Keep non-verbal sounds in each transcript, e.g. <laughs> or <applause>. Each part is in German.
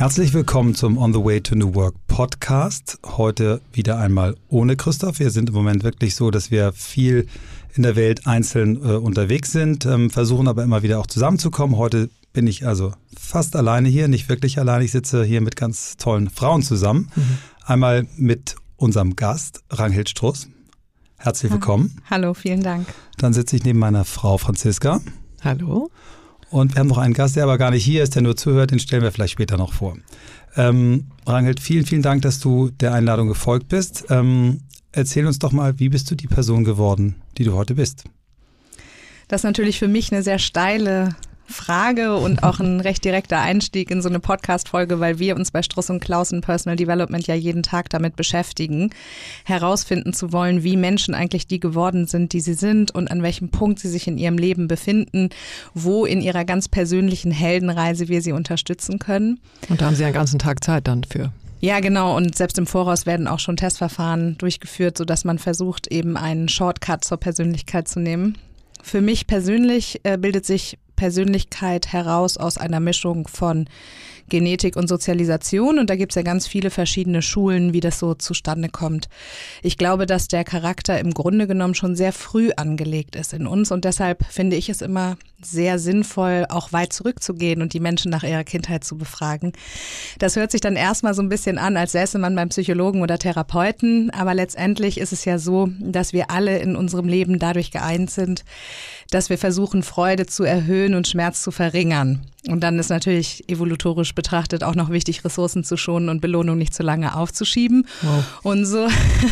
Herzlich willkommen zum On the Way to New Work Podcast. Heute wieder einmal ohne Christoph. Wir sind im Moment wirklich so, dass wir viel in der Welt einzeln äh, unterwegs sind, ähm, versuchen aber immer wieder auch zusammenzukommen. Heute bin ich also fast alleine hier, nicht wirklich alleine. Ich sitze hier mit ganz tollen Frauen zusammen. Mhm. Einmal mit unserem Gast, Ranghild Struss. Herzlich willkommen. Hallo, vielen Dank. Dann sitze ich neben meiner Frau Franziska. Hallo. Und wir haben noch einen Gast, der aber gar nicht hier ist, der nur zuhört, den stellen wir vielleicht später noch vor. Ähm, Rangelt, vielen, vielen Dank, dass du der Einladung gefolgt bist. Ähm, erzähl uns doch mal, wie bist du die Person geworden, die du heute bist? Das ist natürlich für mich eine sehr steile Frage und auch ein recht direkter Einstieg in so eine Podcast-Folge, weil wir uns bei Struss und Klaus in Personal Development ja jeden Tag damit beschäftigen, herausfinden zu wollen, wie Menschen eigentlich die geworden sind, die sie sind und an welchem Punkt sie sich in ihrem Leben befinden, wo in ihrer ganz persönlichen Heldenreise wir sie unterstützen können. Und da haben Sie einen ganzen Tag Zeit dann für. Ja, genau. Und selbst im Voraus werden auch schon Testverfahren durchgeführt, sodass man versucht, eben einen Shortcut zur Persönlichkeit zu nehmen. Für mich persönlich äh, bildet sich Persönlichkeit heraus aus einer Mischung von Genetik und Sozialisation. Und da gibt es ja ganz viele verschiedene Schulen, wie das so zustande kommt. Ich glaube, dass der Charakter im Grunde genommen schon sehr früh angelegt ist in uns. Und deshalb finde ich es immer sehr sinnvoll, auch weit zurückzugehen und die Menschen nach ihrer Kindheit zu befragen. Das hört sich dann erstmal so ein bisschen an, als säße man beim Psychologen oder Therapeuten. Aber letztendlich ist es ja so, dass wir alle in unserem Leben dadurch geeint sind, dass wir versuchen, Freude zu erhöhen und Schmerz zu verringern. Und dann ist natürlich evolutorisch betrachtet auch noch wichtig, Ressourcen zu schonen und Belohnung nicht zu lange aufzuschieben. Wow. Und so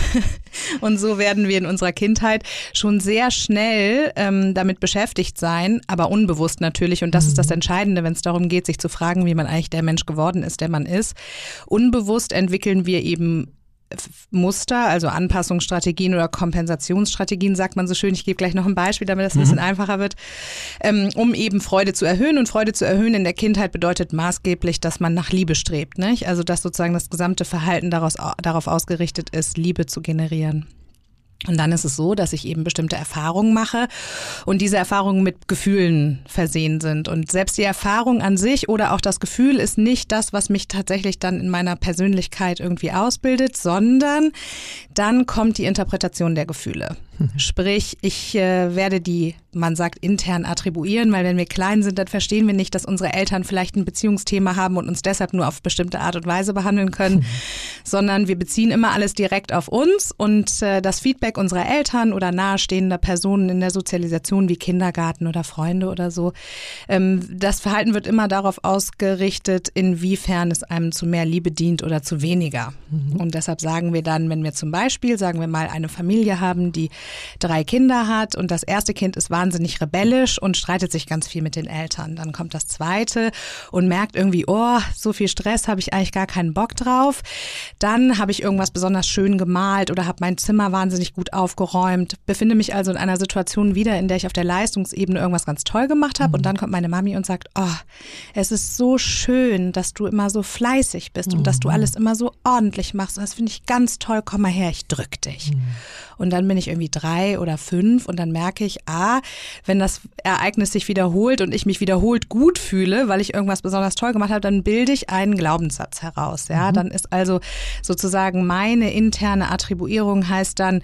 <laughs> <laughs> und so werden wir in unserer Kindheit schon sehr schnell ähm, damit beschäftigt sein, aber unbewusst natürlich. Und das mhm. ist das mhm. Entscheidende, wenn es darum geht, sich zu fragen, wie man eigentlich der Mensch geworden ist, der man ist. Unbewusst entwickeln wir eben Muster, also Anpassungsstrategien oder Kompensationsstrategien, sagt man so schön. Ich gebe gleich noch ein Beispiel, damit das ein bisschen mhm. einfacher wird, ähm, um eben Freude zu erhöhen. Und Freude zu erhöhen in der Kindheit bedeutet maßgeblich, dass man nach Liebe strebt. Nicht? Also dass sozusagen das gesamte Verhalten daraus, darauf ausgerichtet ist, Liebe zu generieren. Und dann ist es so, dass ich eben bestimmte Erfahrungen mache und diese Erfahrungen mit Gefühlen versehen sind. Und selbst die Erfahrung an sich oder auch das Gefühl ist nicht das, was mich tatsächlich dann in meiner Persönlichkeit irgendwie ausbildet, sondern dann kommt die Interpretation der Gefühle. Sprich, ich äh, werde die, man sagt, intern attribuieren, weil wenn wir klein sind, dann verstehen wir nicht, dass unsere Eltern vielleicht ein Beziehungsthema haben und uns deshalb nur auf bestimmte Art und Weise behandeln können, <laughs> sondern wir beziehen immer alles direkt auf uns und äh, das Feedback unserer Eltern oder nahestehender Personen in der Sozialisation wie Kindergarten oder Freunde oder so, ähm, das Verhalten wird immer darauf ausgerichtet, inwiefern es einem zu mehr Liebe dient oder zu weniger. Mhm. Und deshalb sagen wir dann, wenn wir zum Beispiel, sagen wir mal, eine Familie haben, die drei Kinder hat und das erste Kind ist wahnsinnig rebellisch und streitet sich ganz viel mit den Eltern. Dann kommt das zweite und merkt irgendwie, oh, so viel Stress habe ich eigentlich gar keinen Bock drauf. Dann habe ich irgendwas besonders schön gemalt oder habe mein Zimmer wahnsinnig gut aufgeräumt, befinde mich also in einer Situation wieder, in der ich auf der Leistungsebene irgendwas ganz toll gemacht habe mhm. und dann kommt meine Mami und sagt, oh, es ist so schön, dass du immer so fleißig bist mhm. und dass du mhm. alles immer so ordentlich machst. das finde ich ganz toll. Komm mal her, ich drück dich. Mhm. Und dann bin ich irgendwie drei oder fünf und dann merke ich, ah, wenn das Ereignis sich wiederholt und ich mich wiederholt gut fühle, weil ich irgendwas besonders toll gemacht habe, dann bilde ich einen Glaubenssatz heraus. Ja, mhm. dann ist also sozusagen meine interne Attribuierung heißt dann,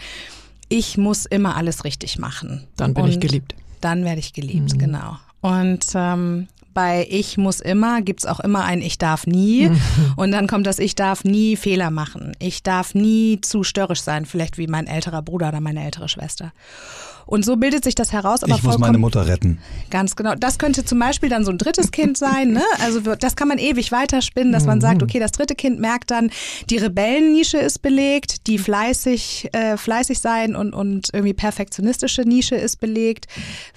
ich muss immer alles richtig machen. Dann bin und ich geliebt. Dann werde ich geliebt, mhm. genau. Und ähm, bei Ich muss immer gibt's auch immer ein Ich darf nie. <laughs> Und dann kommt das Ich darf nie Fehler machen. Ich darf nie zu störrisch sein, vielleicht wie mein älterer Bruder oder meine ältere Schwester. Und so bildet sich das heraus. Aber ich muss meine Mutter retten. Ganz genau. Das könnte zum Beispiel dann so ein drittes Kind sein. Ne? Also das kann man ewig weiterspinnen, dass man sagt, mhm. okay, das dritte Kind merkt dann, die Rebellennische ist belegt, die fleißig, äh, fleißig sein und, und irgendwie perfektionistische Nische ist belegt.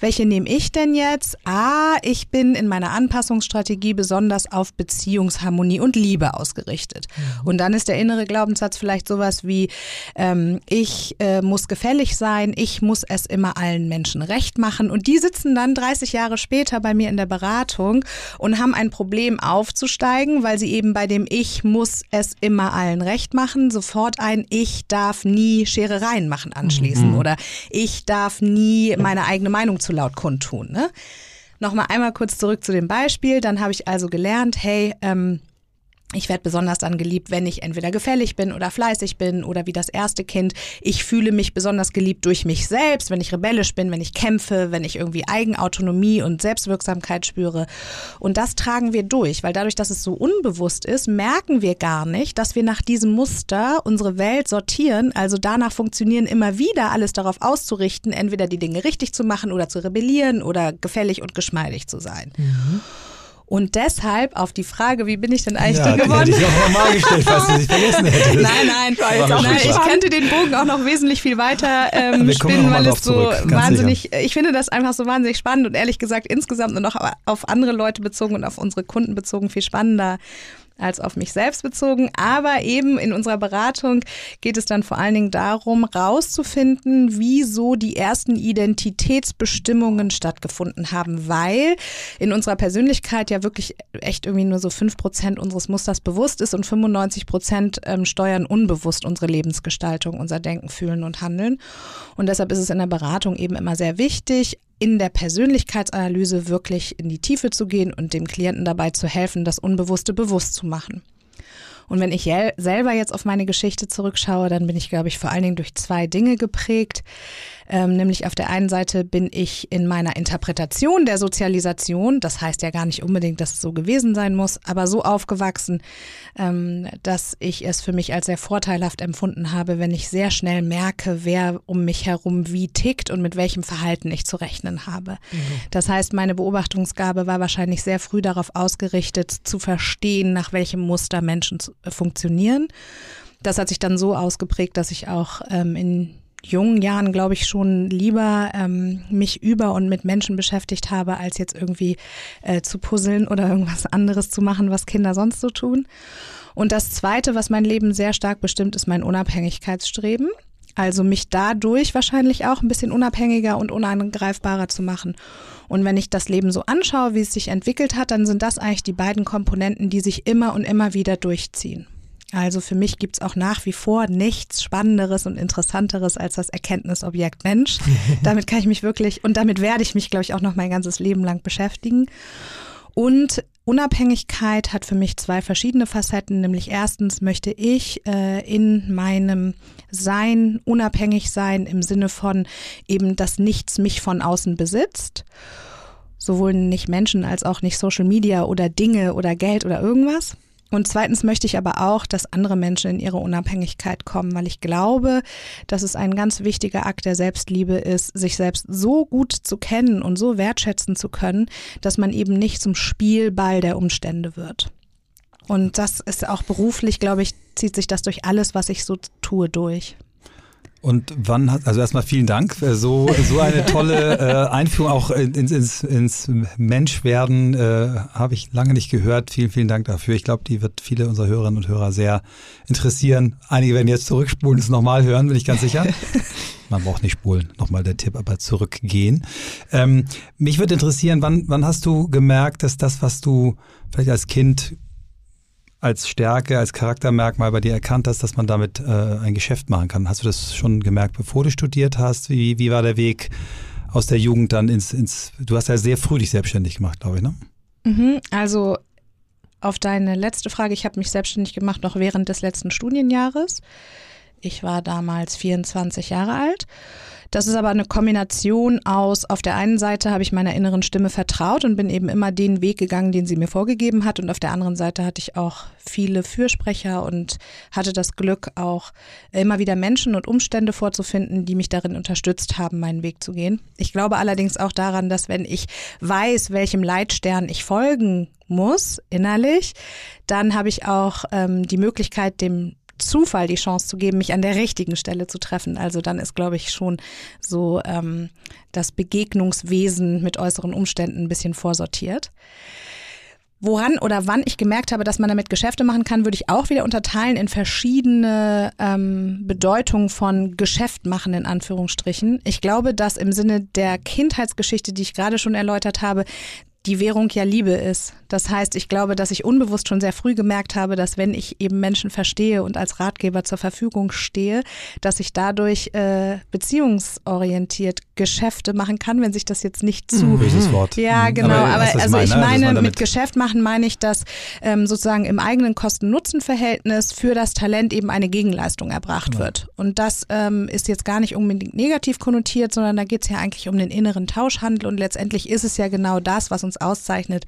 Welche nehme ich denn jetzt? Ah, ich bin in meiner Anpassungsstrategie besonders auf Beziehungsharmonie und Liebe ausgerichtet. Mhm. Und dann ist der innere Glaubenssatz vielleicht sowas wie, ähm, ich äh, muss gefällig sein, ich muss es im immer allen Menschen recht machen. Und die sitzen dann 30 Jahre später bei mir in der Beratung und haben ein Problem aufzusteigen, weil sie eben bei dem Ich muss es immer allen recht machen, sofort ein Ich darf nie Scherereien machen anschließen mhm. oder ich darf nie meine eigene Meinung zu laut kundtun. Ne? Nochmal einmal kurz zurück zu dem Beispiel. Dann habe ich also gelernt, hey, ähm, Ich werde besonders dann geliebt, wenn ich entweder gefällig bin oder fleißig bin oder wie das erste Kind. Ich fühle mich besonders geliebt durch mich selbst, wenn ich rebellisch bin, wenn ich kämpfe, wenn ich irgendwie Eigenautonomie und Selbstwirksamkeit spüre. Und das tragen wir durch, weil dadurch, dass es so unbewusst ist, merken wir gar nicht, dass wir nach diesem Muster unsere Welt sortieren, also danach funktionieren, immer wieder alles darauf auszurichten, entweder die Dinge richtig zu machen oder zu rebellieren oder gefällig und geschmeidig zu sein. Mhm. Und deshalb auf die Frage, wie bin ich denn eigentlich ja, geworden? Hätte ich auch nochmal gestellt, falls du dich vergessen <laughs> hättest. Nein, nein, nein ich könnte den Bogen auch noch wesentlich viel weiter ähm, spinnen, weil es so wahnsinnig, sicher. ich finde das einfach so wahnsinnig spannend und ehrlich gesagt insgesamt und auch auf andere Leute bezogen und auf unsere Kunden bezogen viel spannender als auf mich selbst bezogen. Aber eben in unserer Beratung geht es dann vor allen Dingen darum, rauszufinden, wieso die ersten Identitätsbestimmungen stattgefunden haben, weil in unserer Persönlichkeit ja wirklich echt irgendwie nur so fünf Prozent unseres Musters bewusst ist und 95 Prozent ähm, steuern unbewusst unsere Lebensgestaltung, unser Denken, Fühlen und Handeln. Und deshalb ist es in der Beratung eben immer sehr wichtig, in der Persönlichkeitsanalyse wirklich in die Tiefe zu gehen und dem Klienten dabei zu helfen, das Unbewusste bewusst zu machen. Und wenn ich selber jetzt auf meine Geschichte zurückschaue, dann bin ich, glaube ich, vor allen Dingen durch zwei Dinge geprägt. Ähm, nämlich auf der einen Seite bin ich in meiner Interpretation der Sozialisation, das heißt ja gar nicht unbedingt, dass es so gewesen sein muss, aber so aufgewachsen, ähm, dass ich es für mich als sehr vorteilhaft empfunden habe, wenn ich sehr schnell merke, wer um mich herum wie tickt und mit welchem Verhalten ich zu rechnen habe. Mhm. Das heißt, meine Beobachtungsgabe war wahrscheinlich sehr früh darauf ausgerichtet, zu verstehen, nach welchem Muster Menschen äh, funktionieren. Das hat sich dann so ausgeprägt, dass ich auch ähm, in jungen Jahren, glaube ich, schon lieber ähm, mich über und mit Menschen beschäftigt habe, als jetzt irgendwie äh, zu puzzeln oder irgendwas anderes zu machen, was Kinder sonst so tun. Und das Zweite, was mein Leben sehr stark bestimmt, ist mein Unabhängigkeitsstreben. Also mich dadurch wahrscheinlich auch ein bisschen unabhängiger und unangreifbarer zu machen. Und wenn ich das Leben so anschaue, wie es sich entwickelt hat, dann sind das eigentlich die beiden Komponenten, die sich immer und immer wieder durchziehen. Also für mich gibt's auch nach wie vor nichts Spannenderes und Interessanteres als das Erkenntnisobjekt Mensch. <laughs> damit kann ich mich wirklich und damit werde ich mich, glaube ich, auch noch mein ganzes Leben lang beschäftigen. Und Unabhängigkeit hat für mich zwei verschiedene Facetten, nämlich erstens möchte ich äh, in meinem Sein unabhängig sein im Sinne von eben, dass nichts mich von außen besitzt sowohl nicht Menschen als auch nicht Social Media oder Dinge oder Geld oder irgendwas. Und zweitens möchte ich aber auch, dass andere Menschen in ihre Unabhängigkeit kommen, weil ich glaube, dass es ein ganz wichtiger Akt der Selbstliebe ist, sich selbst so gut zu kennen und so wertschätzen zu können, dass man eben nicht zum Spielball der Umstände wird. Und das ist auch beruflich, glaube ich, zieht sich das durch alles, was ich so tue, durch. Und wann hat, also erstmal vielen Dank für so, so eine tolle <laughs> äh, Einführung auch ins, ins, ins Menschwerden, äh, habe ich lange nicht gehört. Vielen, vielen Dank dafür. Ich glaube, die wird viele unserer Hörerinnen und Hörer sehr interessieren. Einige werden jetzt zurückspulen, es nochmal hören, bin ich ganz sicher. <laughs> Man braucht nicht spulen, nochmal der Tipp, aber zurückgehen. Ähm, mich würde interessieren, wann, wann hast du gemerkt, dass das, was du vielleicht als Kind als Stärke, als Charaktermerkmal bei dir erkannt hast, dass man damit äh, ein Geschäft machen kann. Hast du das schon gemerkt, bevor du studiert hast? Wie, wie war der Weg aus der Jugend dann ins, ins, du hast ja sehr früh dich selbstständig gemacht, glaube ich, ne? Mhm, also auf deine letzte Frage, ich habe mich selbstständig gemacht noch während des letzten Studienjahres. Ich war damals 24 Jahre alt das ist aber eine Kombination aus, auf der einen Seite habe ich meiner inneren Stimme vertraut und bin eben immer den Weg gegangen, den sie mir vorgegeben hat. Und auf der anderen Seite hatte ich auch viele Fürsprecher und hatte das Glück, auch immer wieder Menschen und Umstände vorzufinden, die mich darin unterstützt haben, meinen Weg zu gehen. Ich glaube allerdings auch daran, dass wenn ich weiß, welchem Leitstern ich folgen muss innerlich, dann habe ich auch ähm, die Möglichkeit, dem Zufall die Chance zu geben, mich an der richtigen Stelle zu treffen. Also dann ist, glaube ich, schon so ähm, das Begegnungswesen mit äußeren Umständen ein bisschen vorsortiert. Woran oder wann ich gemerkt habe, dass man damit Geschäfte machen kann, würde ich auch wieder unterteilen in verschiedene ähm, Bedeutungen von Geschäft machen, in Anführungsstrichen. Ich glaube, dass im Sinne der Kindheitsgeschichte, die ich gerade schon erläutert habe, die Währung ja Liebe ist. Das heißt, ich glaube, dass ich unbewusst schon sehr früh gemerkt habe, dass wenn ich eben Menschen verstehe und als Ratgeber zur Verfügung stehe, dass ich dadurch äh, beziehungsorientiert Geschäfte machen kann, wenn sich das jetzt nicht zu böses Wort. Ja, genau. Aber, aber also ich meine, also mit Geschäft machen meine ich, dass ähm, sozusagen im eigenen Kosten-Nutzen-Verhältnis für das Talent eben eine Gegenleistung erbracht ja. wird. Und das ähm, ist jetzt gar nicht unbedingt negativ konnotiert, sondern da geht es ja eigentlich um den inneren Tauschhandel und letztendlich ist es ja genau das, was uns auszeichnet,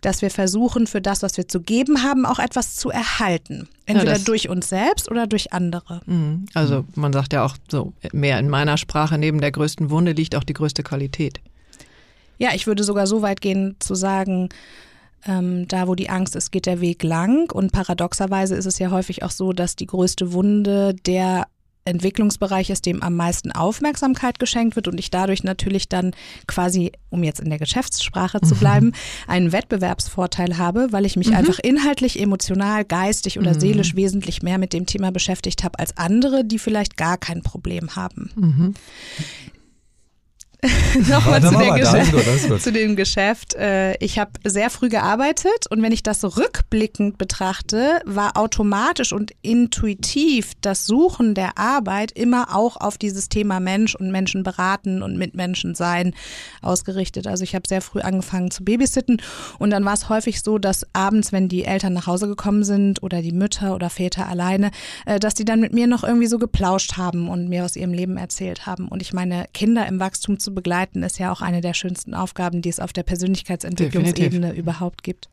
dass wir versuchen, für das, was wir zu geben haben, auch etwas zu erhalten. Entweder ja, durch uns selbst oder durch andere. Mhm. Also man sagt ja auch so, mehr in meiner Sprache, neben der größten Wunde liegt auch die größte Qualität. Ja, ich würde sogar so weit gehen zu sagen, ähm, da, wo die Angst ist, geht der Weg lang. Und paradoxerweise ist es ja häufig auch so, dass die größte Wunde der Entwicklungsbereich ist, dem am meisten Aufmerksamkeit geschenkt wird und ich dadurch natürlich dann quasi, um jetzt in der Geschäftssprache zu bleiben, einen Wettbewerbsvorteil habe, weil ich mich mhm. einfach inhaltlich, emotional, geistig oder mhm. seelisch wesentlich mehr mit dem Thema beschäftigt habe als andere, die vielleicht gar kein Problem haben. <laughs> Nochmal zu, gut, <laughs> zu, dem Geschäft. Äh, ich habe sehr früh gearbeitet und wenn ich das so rückblickend betrachte, war automatisch und intuitiv das Suchen der Arbeit immer auch auf dieses Thema Mensch und Menschen beraten und mit Menschen sein ausgerichtet. Also ich habe sehr früh angefangen zu babysitten und dann war es häufig so, dass abends, wenn die Eltern nach Hause gekommen sind oder die Mütter oder Väter alleine, äh, dass die dann mit mir noch irgendwie so geplauscht haben und mir aus ihrem Leben erzählt haben. Und ich meine Kinder im Wachstum zu begleiten, ist ja auch eine der schönsten Aufgaben, die es auf der Persönlichkeitsentwicklungsebene überhaupt gibt.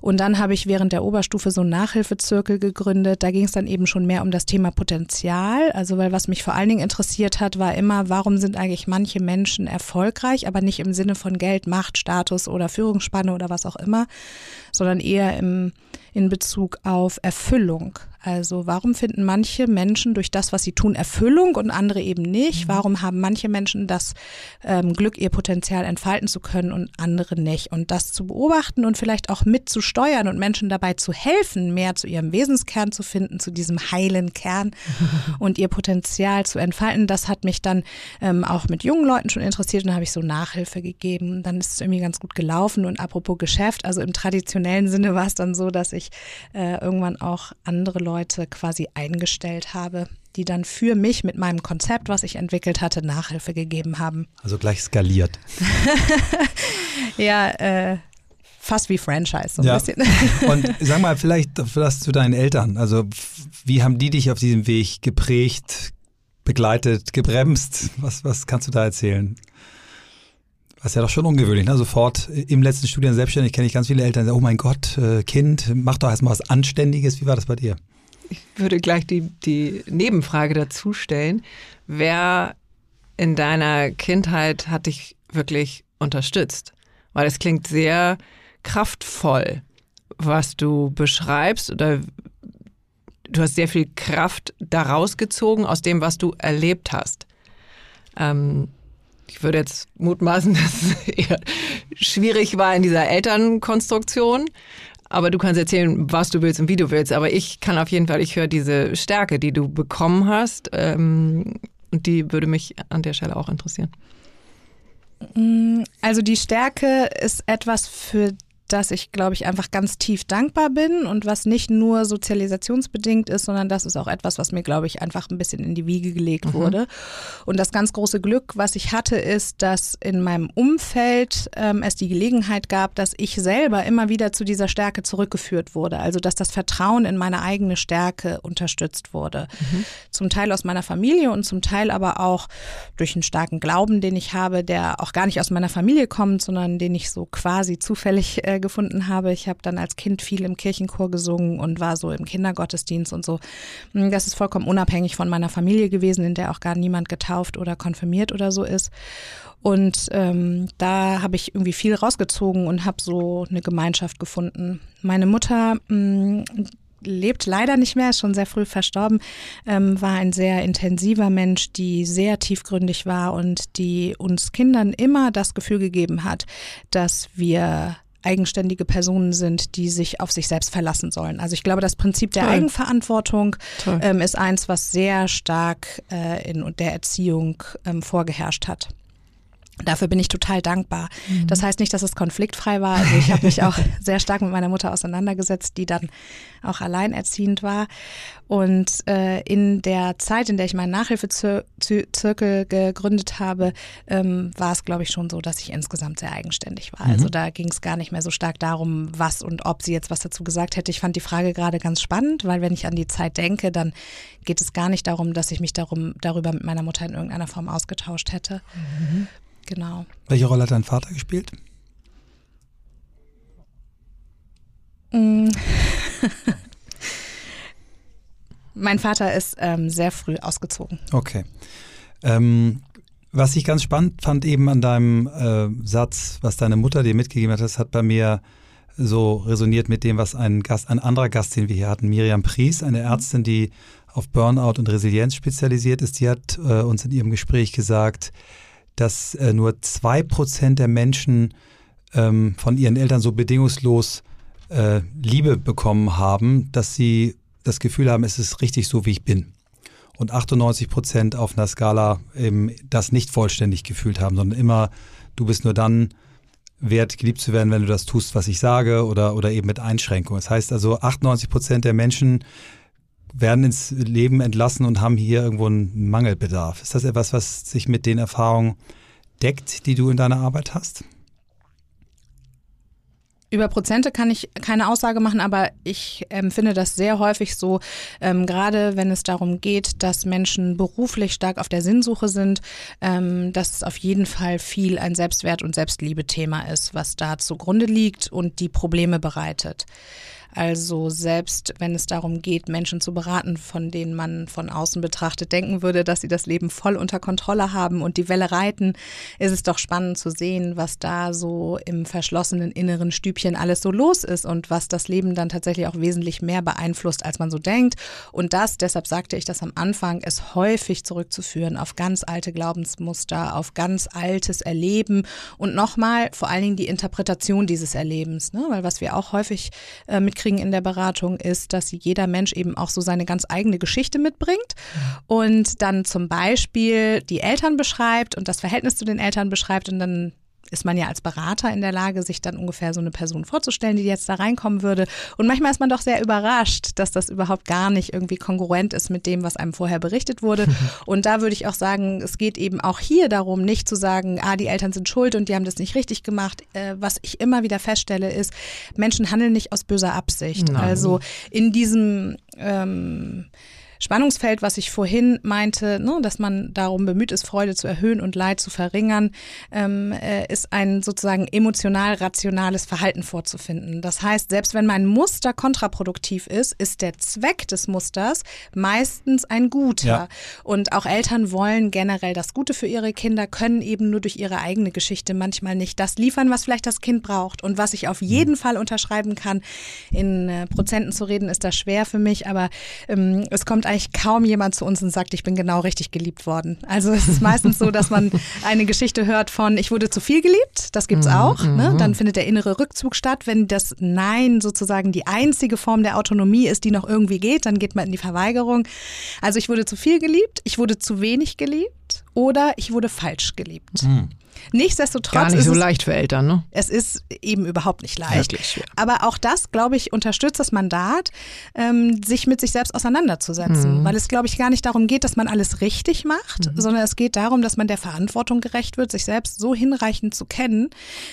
Und dann habe ich während der Oberstufe so einen Nachhilfezirkel gegründet. Da ging es dann eben schon mehr um das Thema Potenzial. Also, weil was mich vor allen Dingen interessiert hat, war immer, warum sind eigentlich manche Menschen erfolgreich, aber nicht im Sinne von Geld, Macht, Status oder Führungsspanne oder was auch immer, sondern eher im, in Bezug auf Erfüllung. Also warum finden manche Menschen durch das, was sie tun, Erfüllung und andere eben nicht? Mhm. Warum haben manche Menschen das ähm, Glück, ihr Potenzial entfalten zu können und andere nicht? Und das zu beobachten und vielleicht auch mitzusteuern und Menschen dabei zu helfen, mehr zu ihrem Wesenskern zu finden, zu diesem heilen Kern <laughs> und ihr Potenzial zu entfalten, das hat mich dann ähm, auch mit jungen Leuten schon interessiert und da habe ich so Nachhilfe gegeben. Dann ist es irgendwie ganz gut gelaufen und apropos Geschäft, also im traditionellen Sinne war es dann so, dass ich äh, irgendwann auch andere Leute Leute quasi eingestellt habe, die dann für mich mit meinem Konzept, was ich entwickelt hatte, Nachhilfe gegeben haben. Also gleich skaliert. <laughs> ja, äh, fast wie Franchise so ein ja. bisschen. <laughs> Und <laughs> sag mal, vielleicht das zu deinen Eltern. Also wie haben die dich auf diesem Weg geprägt, begleitet, gebremst? Was, was kannst du da erzählen? Das ist ja doch schon ungewöhnlich, ne? Sofort im letzten Studium selbstständig kenne ich ganz viele Eltern, die sagen, oh mein Gott, äh, Kind, mach doch erstmal was Anständiges. Wie war das bei dir? Ich würde gleich die, die Nebenfrage dazu stellen. Wer in deiner Kindheit hat dich wirklich unterstützt? Weil es klingt sehr kraftvoll, was du beschreibst oder du hast sehr viel Kraft daraus gezogen aus dem, was du erlebt hast. Ähm, ich würde jetzt mutmaßen, <laughs> dass es eher schwierig war in dieser Elternkonstruktion. Aber du kannst erzählen, was du willst und wie du willst. Aber ich kann auf jeden Fall, ich höre diese Stärke, die du bekommen hast. Ähm, und die würde mich an der Stelle auch interessieren. Mm, also die Stärke ist etwas, für dass ich, glaube ich, einfach ganz tief dankbar bin und was nicht nur sozialisationsbedingt ist, sondern das ist auch etwas, was mir, glaube ich, einfach ein bisschen in die Wiege gelegt mhm. wurde. Und das ganz große Glück, was ich hatte, ist, dass in meinem Umfeld ähm, es die Gelegenheit gab, dass ich selber immer wieder zu dieser Stärke zurückgeführt wurde. Also, dass das Vertrauen in meine eigene Stärke unterstützt wurde. Mhm. Zum Teil aus meiner Familie und zum Teil aber auch durch einen starken Glauben, den ich habe, der auch gar nicht aus meiner Familie kommt, sondern den ich so quasi zufällig äh, gefunden habe. Ich habe dann als Kind viel im Kirchenchor gesungen und war so im Kindergottesdienst und so. Hm, das ist vollkommen unabhängig von meiner Familie gewesen, in der auch gar niemand getauft oder konfirmiert oder so ist. Und ähm, da habe ich irgendwie viel rausgezogen und habe so eine Gemeinschaft gefunden. Meine Mutter hm, lebt leider nicht mehr, ist schon sehr früh verstorben, ähm, war ein sehr intensiver Mensch, die sehr tiefgründig war und die uns Kindern immer das Gefühl gegeben hat, dass wir eigenständige Personen sind, die sich auf sich selbst verlassen sollen. Also ich glaube, das Prinzip der Toll. Eigenverantwortung ähm, ist eins, was sehr stark äh, in der Erziehung ähm, vorgeherrscht hat. Dafür bin ich total dankbar. Mhm. Das heißt nicht, dass es konfliktfrei war. Also ich habe mich auch <laughs> sehr stark mit meiner Mutter auseinandergesetzt, die dann auch alleinerziehend war. Und äh, in der Zeit, in der ich meinen Nachhilfezirkel gegründet habe, ähm, war es, glaube ich, schon so, dass ich insgesamt sehr eigenständig war. Also mhm. Also da ging es gar nicht mehr so stark darum, was und ob sie jetzt was dazu gesagt hätte. Ich fand die Frage gerade ganz spannend, weil wenn ich an die Zeit denke, dann geht es gar nicht darum, dass ich mich darum, darüber mit meiner Mutter in irgendeiner Form ausgetauscht hätte. Mhm. Genau. Welche Rolle hat dein Vater gespielt? Mm. <laughs> mein Vater ist ähm, sehr früh ausgezogen. Okay. Ähm, was ich ganz spannend fand eben an deinem äh, Satz, was deine Mutter dir mitgegeben hat, das hat bei mir so resoniert mit dem, was ein Gast, ein anderer Gast, den wir hier hatten, Miriam Pries, eine Ärztin, die auf Burnout und Resilienz spezialisiert ist, die hat äh, uns in ihrem Gespräch gesagt, dass äh, nur zwei Prozent der Menschen ähm, von ihren Eltern so bedingungslos äh, Liebe bekommen haben, dass sie das Gefühl haben, es ist richtig so, wie ich bin. Und 98 Prozent auf einer Skala eben das nicht vollständig gefühlt haben, sondern immer, du bist nur dann wert, geliebt zu werden, wenn du das tust, was ich sage oder, oder eben mit Einschränkungen. Das heißt also, 98 Prozent der Menschen werden ins Leben entlassen und haben hier irgendwo einen Mangelbedarf. Ist das etwas, was sich mit den Erfahrungen deckt, die du in deiner Arbeit hast? Über Prozente kann ich keine Aussage machen, aber ich empfinde das sehr häufig so, ähm, gerade wenn es darum geht, dass Menschen beruflich stark auf der Sinnsuche sind, ähm, dass es auf jeden Fall viel ein Selbstwert- und Selbstliebe-Thema ist, was da zugrunde liegt und die Probleme bereitet. Also selbst wenn es darum geht, Menschen zu beraten, von denen man von außen betrachtet denken würde, dass sie das Leben voll unter Kontrolle haben und die Welle reiten, ist es doch spannend zu sehen, was da so im verschlossenen inneren Stübchen alles so los ist und was das Leben dann tatsächlich auch wesentlich mehr beeinflusst, als man so denkt. Und das, deshalb sagte ich das am Anfang, ist häufig zurückzuführen auf ganz alte Glaubensmuster, auf ganz altes Erleben und nochmal vor allen Dingen die Interpretation dieses Erlebens. Ne? Weil was wir auch häufig äh, mit mitkriegen in der Beratung, ist, dass jeder Mensch eben auch so seine ganz eigene Geschichte mitbringt und dann zum Beispiel die Eltern beschreibt und das Verhältnis zu den Eltern beschreibt und dann ist man ja als Berater in der Lage, sich dann ungefähr so eine Person vorzustellen, die jetzt da reinkommen würde. Und manchmal ist man doch sehr überrascht, dass das überhaupt gar nicht irgendwie kongruent ist mit dem, was einem vorher berichtet wurde. <laughs> Und da würde ich auch sagen, es geht eben auch hier darum, nicht zu sagen, ah, die Eltern sind schuld und die haben das nicht richtig gemacht. Äh, was ich immer wieder feststelle, ist, Menschen handeln nicht aus böser Absicht. Nein. Also in diesem ähm, Spannungsfeld, was ich vorhin meinte, ne, dass man darum bemüht ist, Freude zu erhöhen und Leid zu verringern, ähm, äh, ist ein sozusagen emotional rationales Verhalten vorzufinden. Das heißt, selbst wenn mein Muster kontraproduktiv ist, ist der Zweck des Musters meistens ein guter. Ja. Und auch Eltern wollen generell das Gute für ihre Kinder, können eben nur durch ihre eigene Geschichte manchmal nicht das liefern, was vielleicht das Kind braucht. Und was ich auf jeden mhm. Fall unterschreiben kann, in äh, Prozenten zu reden, ist das schwer für mich, aber ähm, es kommt eigentlich kaum jemand zu uns und sagt, ich bin genau richtig geliebt worden. Also es ist meistens so, dass man <laughs> eine Geschichte hört von, ich wurde zu viel geliebt, das gibt's mhm, auch. Ne? Mhm. Dann findet der innere Rückzug statt. Wenn das Nein sozusagen die einzige Form der Autonomie ist, die noch irgendwie geht, dann geht man in die Verweigerung. Also ich wurde zu viel geliebt, ich wurde zu wenig geliebt oder ich wurde falsch geliebt. Mhm. Nichtsdestotrotz. Gar nicht so leicht für Eltern, ne? Es ist eben überhaupt nicht leicht. Wirklich, Aber auch das, glaube ich, unterstützt das Mandat, ähm, sich mit sich selbst auseinanderzusetzen. Mhm. Weil es, glaube ich, gar nicht darum geht, dass man alles richtig macht, mhm. sondern es geht darum, dass man der Verantwortung gerecht wird, sich selbst so hinreichend zu kennen,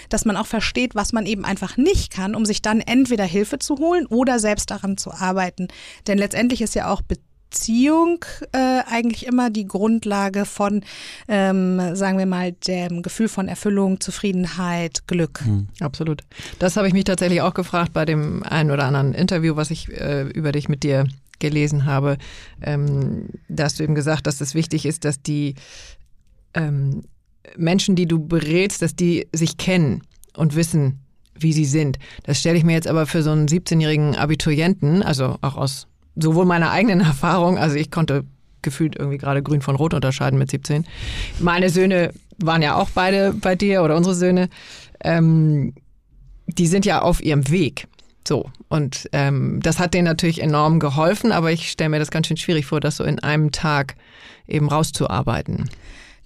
dass man auch versteht, was man eben einfach nicht kann, um sich dann entweder Hilfe zu holen oder selbst daran zu arbeiten. Denn letztendlich ist ja auch Be Beziehung äh, eigentlich immer die Grundlage von, ähm, sagen wir mal, dem Gefühl von Erfüllung, Zufriedenheit, Glück. Mhm. Absolut. Das habe ich mich tatsächlich auch gefragt bei dem einen oder anderen Interview, was ich äh, über dich mit dir gelesen habe. Ähm, da hast du eben gesagt, dass es wichtig ist, dass die ähm, Menschen, die du berätst, dass die sich kennen und wissen, wie sie sind. Das stelle ich mir jetzt aber für so einen 17-jährigen Abiturienten, also auch aus sowohl meiner eigenen <laughs> Erfahrung, also ich konnte gefühlt irgendwie gerade grün von rot unterscheiden mit 17. Meine Söhne waren ja auch beide bei dir oder unsere Söhne. Ähm, die sind ja auf ihrem Weg. So. Und ähm, das hat denen natürlich enorm geholfen, aber ich stelle mir das ganz schön schwierig vor, das so in einem Tag eben rauszuarbeiten.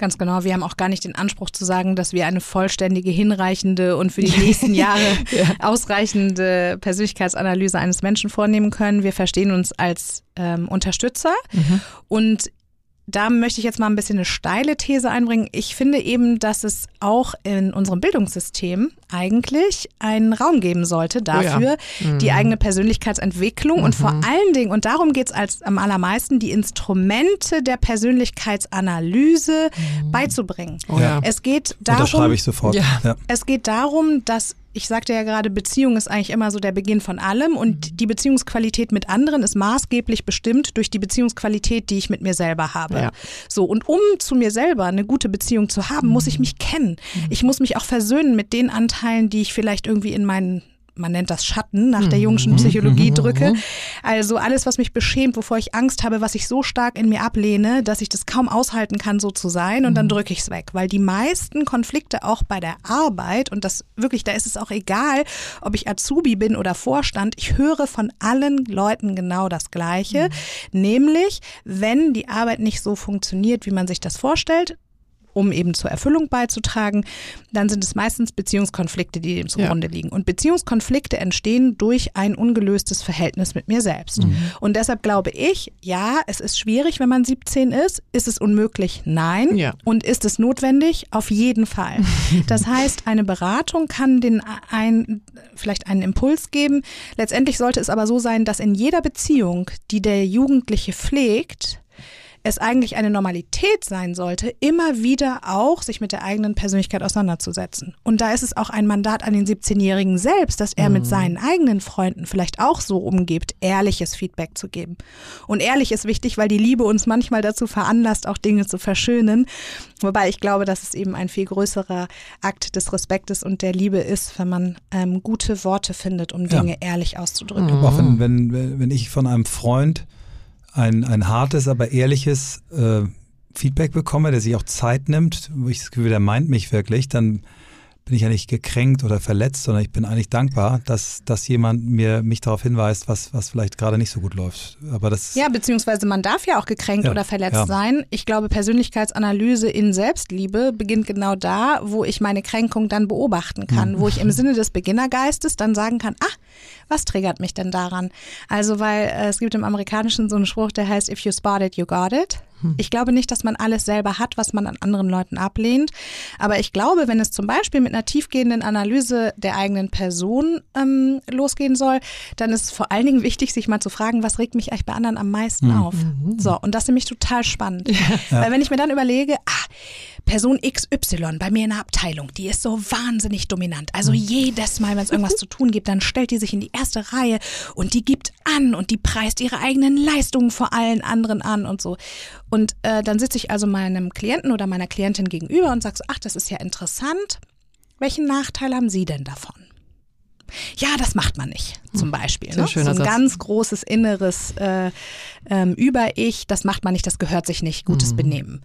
Ganz genau. Wir haben auch gar nicht den Anspruch zu sagen, dass wir eine vollständige, hinreichende und für die nächsten <laughs> Jahre ja. ausreichende Persönlichkeitsanalyse eines Menschen vornehmen können. Wir verstehen uns als ähm, Unterstützer mhm. und da möchte ich jetzt mal ein bisschen eine steile These einbringen. Ich finde eben, dass es auch in unserem Bildungssystem eigentlich einen Raum geben sollte dafür, oh ja. mhm. die eigene Persönlichkeitsentwicklung mhm. und vor mhm. allen Dingen, und darum geht es als am allermeisten, die Instrumente der Persönlichkeitsanalyse mhm. beizubringen. Oh ja. Es geht darum, Unterschreibe ich sofort. Ja. Es geht darum, dass ich sagte ja gerade, Beziehung ist eigentlich immer so der Beginn von allem und mhm. die Beziehungsqualität mit anderen ist maßgeblich bestimmt durch die Beziehungsqualität, die ich mit mir selber habe. Ja. So, und um zu mir selber eine gute Beziehung zu haben, muss ich mhm. mich kennen. Mhm. Ich muss mich auch versöhnen mit den Anteilen, die ich vielleicht irgendwie in meinen man nennt das Schatten nach der jungschen Psychologie drücke. Also alles, was mich beschämt, wovor ich Angst habe, was ich so stark in mir ablehne, dass ich das kaum aushalten kann, so zu sein und dann drücke ich es weg. Weil die meisten Konflikte auch bei der Arbeit und das wirklich, da ist es auch egal, ob ich Azubi bin oder Vorstand, ich höre von allen Leuten genau das Gleiche. Mhm. Nämlich, wenn die Arbeit nicht so funktioniert, wie man sich das vorstellt, um eben zur Erfüllung beizutragen, dann sind es meistens Beziehungskonflikte, die dem zugrunde ja. liegen. Und Beziehungskonflikte entstehen durch ein ungelöstes Verhältnis mit mir selbst. Mhm. Und deshalb glaube ich, ja, es ist schwierig, wenn man 17 ist. Ist es unmöglich? Nein. Ja. Und ist es notwendig? Auf jeden Fall. <laughs> Das heißt, eine Beratung kann den ein, vielleicht einen Impuls geben. Letztendlich sollte es aber so sein, dass in jeder Beziehung, die der Jugendliche pflegt, es eigentlich eine Normalität sein sollte, immer wieder auch sich mit der eigenen Persönlichkeit auseinanderzusetzen. Und da ist es auch ein Mandat an den 17-Jährigen selbst, dass er mhm. mit seinen eigenen Freunden vielleicht auch so umgibt, ehrliches Feedback zu geben. Und ehrlich ist wichtig, weil die Liebe uns manchmal dazu veranlasst, auch Dinge zu verschönen. Wobei ich glaube, dass es eben ein viel größerer Akt des Respektes und der Liebe ist, wenn man ähm, gute Worte findet, um Dinge ja. ehrlich auszudrücken. Mhm. Auch wenn, wenn, wenn ich von einem Freund ein, ein hartes, aber ehrliches äh, Feedback bekomme, der sich auch Zeit nimmt, wo ich das Gefühl, der meint mich wirklich, dann bin ich ja nicht gekränkt oder verletzt, sondern ich bin eigentlich dankbar, dass, dass jemand mir mich darauf hinweist, was, was vielleicht gerade nicht so gut läuft. Aber das ja, beziehungsweise man darf ja auch gekränkt ja, oder verletzt ja. sein. Ich glaube, Persönlichkeitsanalyse in Selbstliebe beginnt genau da, wo ich meine Kränkung dann beobachten kann, mhm. wo ich im Sinne des Beginnergeistes dann sagen kann, ach, was triggert mich denn daran? Also, weil äh, es gibt im Amerikanischen so einen Spruch, der heißt, if you spot it, you got it. Hm. Ich glaube nicht, dass man alles selber hat, was man an anderen Leuten ablehnt. Aber ich glaube, wenn es zum Beispiel mit einer tiefgehenden Analyse der eigenen Person ähm, losgehen soll, dann ist es vor allen Dingen wichtig, sich mal zu fragen, was regt mich eigentlich bei anderen am meisten mhm. auf? So, und das ist nämlich total spannend. Ja. Weil wenn ich mir dann überlege, ah, Person XY bei mir in der Abteilung, die ist so wahnsinnig dominant. Also mhm. jedes Mal, wenn es irgendwas zu tun gibt, dann stellt die sich in die erste Reihe und die gibt an und die preist ihre eigenen Leistungen vor allen anderen an und so. Und äh, dann sitze ich also meinem Klienten oder meiner Klientin gegenüber und sage so, ach, das ist ja interessant. Welchen Nachteil haben Sie denn davon? Ja, das macht man nicht, zum hm. Beispiel. Ne? So ein Satz. ganz großes inneres äh, ähm, Über-Ich, das macht man nicht, das gehört sich nicht, gutes mhm. Benehmen.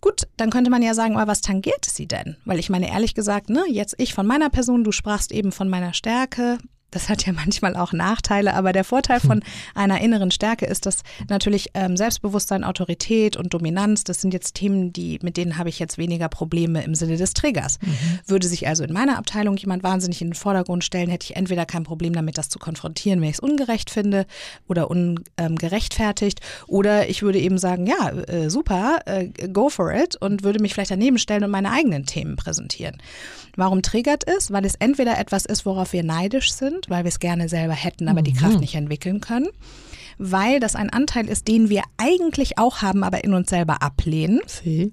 Gut, dann könnte man ja sagen, aber was tangiert sie denn? Weil ich meine, ehrlich gesagt, ne, jetzt ich von meiner Person, du sprachst eben von meiner Stärke, das hat ja manchmal auch Nachteile, aber der Vorteil von einer inneren Stärke ist, dass natürlich ähm, Selbstbewusstsein, Autorität und Dominanz, das sind jetzt Themen, die, mit denen habe ich jetzt weniger Probleme im Sinne des Triggers. Mhm. Würde sich also in meiner Abteilung jemand wahnsinnig in den Vordergrund stellen, hätte ich entweder kein Problem damit, das zu konfrontieren, wenn ich es ungerecht finde oder ungerechtfertigt, ähm, oder ich würde eben sagen, ja, äh, super, äh, go for it und würde mich vielleicht daneben stellen und meine eigenen Themen präsentieren. Warum triggert es? Weil es entweder etwas ist, worauf wir neidisch sind, weil wir es gerne selber hätten, aber mhm. die Kraft nicht entwickeln können. Weil das ein Anteil ist, den wir eigentlich auch haben, aber in uns selber ablehnen. Sie.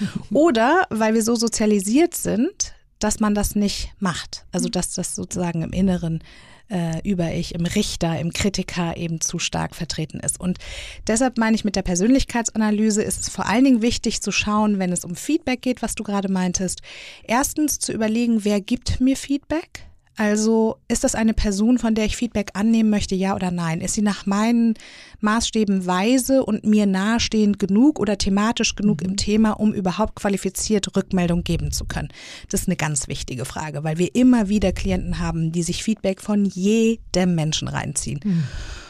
<laughs> Oder weil wir so sozialisiert sind, dass man das nicht macht. Also dass das sozusagen im Inneren äh, über-Ich, im Richter, im Kritiker eben zu stark vertreten ist. Und deshalb meine ich, mit der Persönlichkeitsanalyse ist es vor allen Dingen wichtig zu schauen, wenn es um Feedback geht, was du gerade meintest. Erstens zu überlegen, wer gibt mir Feedback? Also ist das eine Person, von der ich Feedback annehmen möchte, ja oder nein? Ist sie nach meinen Maßstäben weise und mir nahestehend genug oder thematisch genug im mhm. Thema, um überhaupt qualifiziert Rückmeldung geben zu können? Das ist eine ganz wichtige Frage, weil wir immer wieder Klienten haben, die sich Feedback von jedem Menschen reinziehen. Mhm.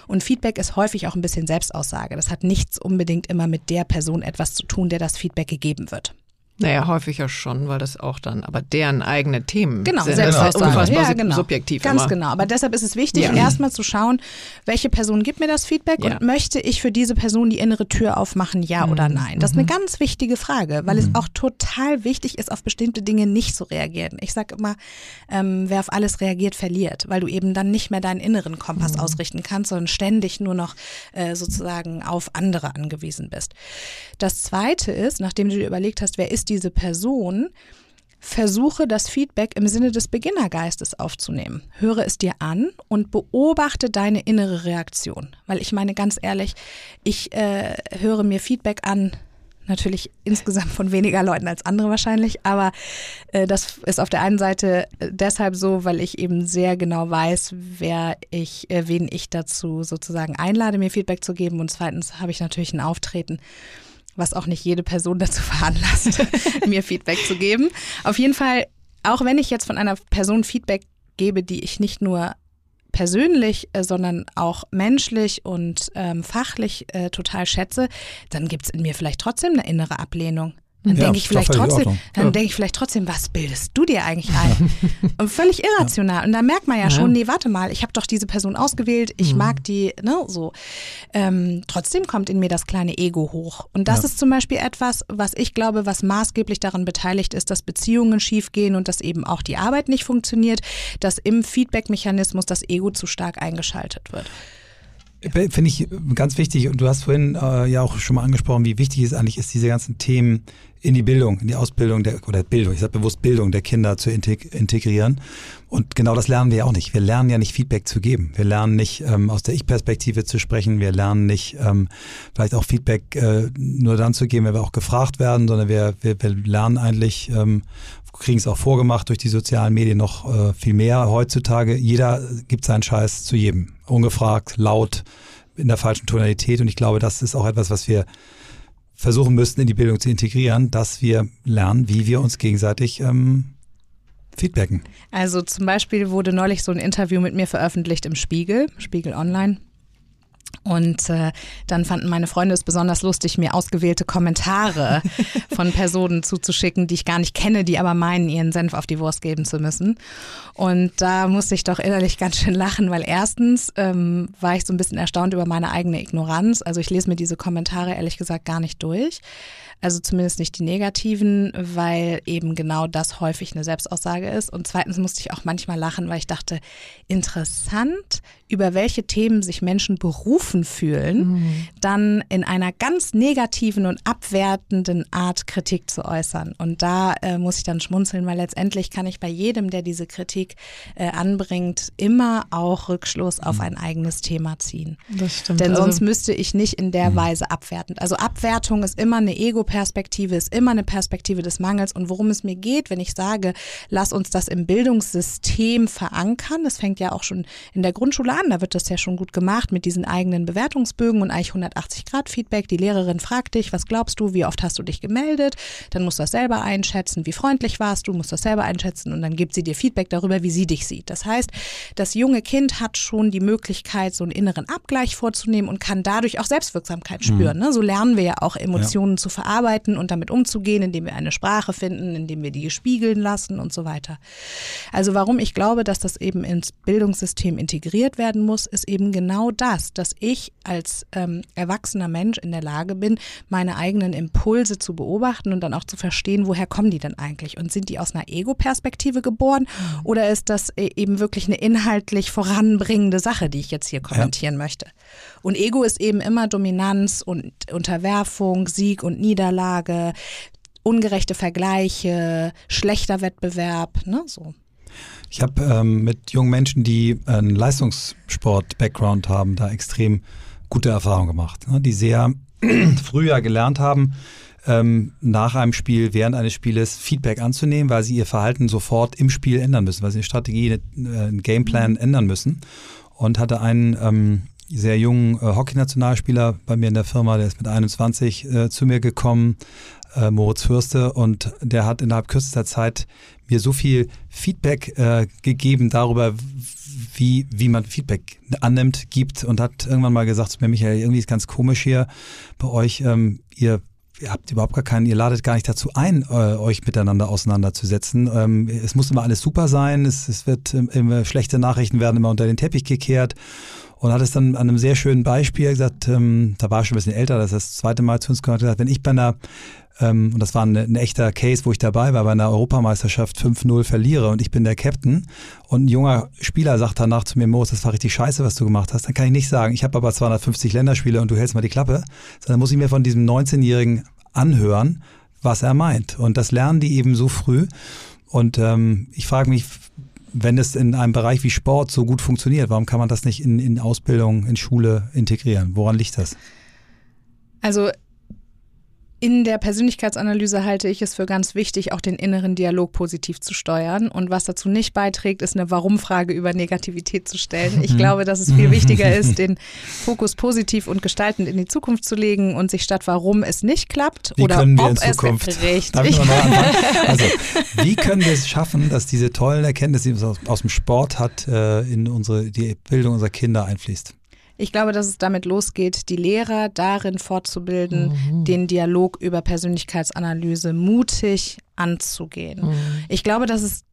Und Feedback ist häufig auch ein bisschen Selbstaussage. Das hat nichts unbedingt immer mit der Person etwas zu tun, der das Feedback gegeben wird. Naja, häufig ja schon, weil das auch dann aber deren eigene Themen genau, sind. Selbst ist unfassbar ja, genau. subjektiv. Ganz immer. genau. Aber deshalb ist es wichtig, Ja. erstmal zu schauen, welche Person gibt mir das Feedback Ja. und möchte ich für diese Person die innere Tür aufmachen, ja Mhm. oder nein? Das ist eine ganz wichtige Frage, weil es auch total wichtig ist, auf bestimmte Dinge nicht zu reagieren. Ich sage immer, ähm, wer auf alles reagiert, verliert, weil du eben dann nicht mehr deinen inneren Kompass Mhm. ausrichten kannst, sondern ständig nur noch äh, sozusagen auf andere angewiesen bist. Das Zweite ist, nachdem du dir überlegt hast, wer ist diese Person, Versuche das Feedback im Sinne des Beginnergeistes aufzunehmen. Höre es dir an und beobachte deine innere Reaktion. Weil ich meine ganz ehrlich, ich äh, höre mir Feedback an, natürlich insgesamt von weniger Leuten als andere wahrscheinlich, aber äh, das ist auf der einen Seite äh, deshalb so, weil ich eben sehr genau weiß, wer ich, äh, wen ich dazu sozusagen einlade, mir Feedback zu geben. Und zweitens habe ich natürlich ein Auftreten, was auch nicht jede Person <laughs> dazu veranlasst, <laughs> mir Feedback zu geben. Auf jeden Fall, auch wenn ich jetzt von einer Person Feedback gebe, die ich nicht nur persönlich, äh, sondern auch menschlich und ähm, fachlich äh, total schätze, dann gibt es in mir vielleicht trotzdem eine innere Ablehnung. Dann Ja, denke ich vielleicht trotzdem, dann Ja. denke ich vielleicht trotzdem, was bildest du dir eigentlich ein? <laughs> Und völlig irrational. Und da merkt man ja, schon, nee, warte mal, ich habe doch diese Person ausgewählt, ich Mhm. mag die, ne, so. Ähm, trotzdem kommt in mir das kleine Ego hoch. Und das ist zum Beispiel etwas, was ich glaube, was maßgeblich daran beteiligt ist, dass Beziehungen schiefgehen und dass eben auch die Arbeit nicht funktioniert, dass im Feedback-Mechanismus das Ego zu stark eingeschaltet wird. Finde ich ganz wichtig und du hast vorhin äh, ja auch schon mal angesprochen, wie wichtig es eigentlich ist, diese ganzen Themen in die Bildung, in die Ausbildung der oder Bildung, ich sage bewusst Bildung der Kinder zu integ integrieren. Und genau das lernen wir ja auch nicht. Wir lernen ja nicht Feedback zu geben. Wir lernen nicht ähm, aus der Ich-Perspektive zu sprechen. Wir lernen nicht ähm, vielleicht auch Feedback äh, nur dann zu geben, wenn wir auch gefragt werden, sondern wir, wir, wir lernen eigentlich, ähm, kriegen es auch vorgemacht durch die sozialen Medien noch äh, viel mehr heutzutage. Jeder gibt seinen Scheiß zu jedem. Ungefragt, laut, in der falschen Tonalität. Und ich glaube, das ist auch etwas, was wir versuchen müssten, in die Bildung zu integrieren, dass wir lernen, wie wir uns gegenseitig ähm, feedbacken. Also zum Beispiel wurde neulich so ein Interview mit mir veröffentlicht im Spiegel, Spiegel Online. Und äh, dann fanden meine Freunde es besonders lustig, mir ausgewählte Kommentare <laughs> von Personen zuzuschicken, die ich gar nicht kenne, die aber meinen, ihren Senf auf die Wurst geben zu müssen. Und da musste ich doch innerlich ganz schön lachen, weil erstens ähm, war ich so ein bisschen erstaunt über meine eigene Ignoranz. Also ich lese mir diese Kommentare ehrlich gesagt gar nicht durch. Also zumindest nicht die negativen, weil eben genau das häufig eine Selbstaussage ist. Und zweitens musste ich auch manchmal lachen, weil ich dachte, interessant, über welche Themen sich Menschen berufen fühlen, dann in einer ganz negativen und abwertenden Art Kritik zu äußern. Und da äh, muss ich dann schmunzeln, weil letztendlich kann ich bei jedem, der diese Kritik äh, anbringt, immer auch Rückschluss auf ein eigenes Thema ziehen. Das stimmt. Denn Also- sonst müsste ich nicht in der Weise abwertend. Also Abwertung ist immer eine Ego-Perspektive, ist immer eine Perspektive des Mangels. Und worum es mir geht, wenn ich sage, lass uns das im Bildungssystem verankern, das fängt ja auch schon in der Grundschule an, da wird das ja schon gut gemacht mit diesen eigenen Bewertungsbögen und eigentlich 180-Grad-Feedback. Die Lehrerin fragt dich, was glaubst du, wie oft hast du dich gemeldet? Dann musst du das selber einschätzen, wie freundlich warst du, musst das selber einschätzen und dann gibt sie dir Feedback darüber, wie sie dich sieht. Das heißt, das junge Kind hat schon die Möglichkeit, so einen inneren Abgleich vorzunehmen und kann dadurch auch Selbstwirksamkeit spüren. Ne? So lernen wir ja auch Emotionen zu verarbeiten und damit umzugehen, indem wir eine Sprache finden, indem wir die spiegeln lassen und so weiter. Also warum ich glaube, dass das eben ins Bildungssystem integriert werden muss, ist eben genau das, dass ich als ähm, erwachsener Mensch in der Lage bin, meine eigenen Impulse zu beobachten und dann auch zu verstehen, woher kommen die denn eigentlich und sind die aus einer Ego-Perspektive geboren oder ist das e- eben wirklich eine inhaltlich voranbringende Sache, die ich jetzt hier kommentieren möchte. Und Ego ist eben immer Dominanz und Unterwerfung, Sieg und Niederlage, ungerechte Vergleiche, schlechter Wettbewerb, ne, so. Ich habe ähm, mit jungen Menschen, die einen Leistungssport-Background haben, da extrem gute Erfahrungen gemacht, ne? die sehr <clears throat> früher gelernt haben, ähm, nach einem Spiel, während eines Spieles Feedback anzunehmen, weil sie ihr Verhalten sofort im Spiel ändern müssen, weil sie eine Strategie, äh, einen Gameplan ändern müssen. Und hatte einen ähm, sehr jungen äh, Hockey-Nationalspieler bei mir in der Firma, der ist mit 21 äh, zu mir gekommen, äh, Moritz Fürste, und der hat innerhalb kürzester Zeit mir so viel Feedback äh, gegeben darüber, wie, wie man Feedback annimmt, gibt und hat irgendwann mal gesagt zu mir, Michael, irgendwie ist ganz komisch hier bei euch, ähm, ihr ihr habt überhaupt gar keinen, ihr ladet gar nicht dazu ein, äh, euch miteinander auseinanderzusetzen. Ähm, es muss immer alles super sein, es, es wird ähm, immer schlechte Nachrichten werden immer unter den Teppich gekehrt und hat es dann an einem sehr schönen Beispiel gesagt, ähm, da war er schon ein bisschen älter, das ist das zweite Mal zu uns gehört, gesagt, wenn ich bei einer ähm, und das war ein, ein, echter Case, wo ich dabei war, bei einer Europameisterschaft 5-0 verliere und ich bin der Captain und ein junger Spieler sagt danach zu mir, Moos, das war richtig scheiße, was du gemacht hast, dann kann ich nicht sagen, ich habe aber 250 Länderspiele und du hältst mal die Klappe, sondern muss ich mir von diesem 19-Jährigen anhören, was er meint. Und das lernen die eben so früh. Und ähm, ich frage mich, wenn es in einem Bereich wie Sport so gut funktioniert, warum kann man das nicht in, in Ausbildung, in Schule integrieren? Woran liegt das? Also in der Persönlichkeitsanalyse halte ich es für ganz wichtig, auch den inneren Dialog positiv zu steuern. Und was dazu nicht beiträgt, ist eine Warum-Frage über Negativität zu stellen. Ich glaube, dass es viel <laughs> wichtiger ist, den Fokus positiv und gestaltend in die Zukunft zu legen und sich statt warum es nicht klappt wie oder können wir ob in Zukunft, es richtig. <laughs> Also, wie können wir es schaffen, dass diese tollen Erkenntnisse, die man aus, aus dem Sport hat, äh, in unsere die Bildung unserer Kinder einfließt? Ich glaube, dass es damit losgeht, die Lehrer darin fortzubilden, mhm. den Dialog über Persönlichkeitsanalyse mutig anzugehen. Mhm. Ich glaube, dass es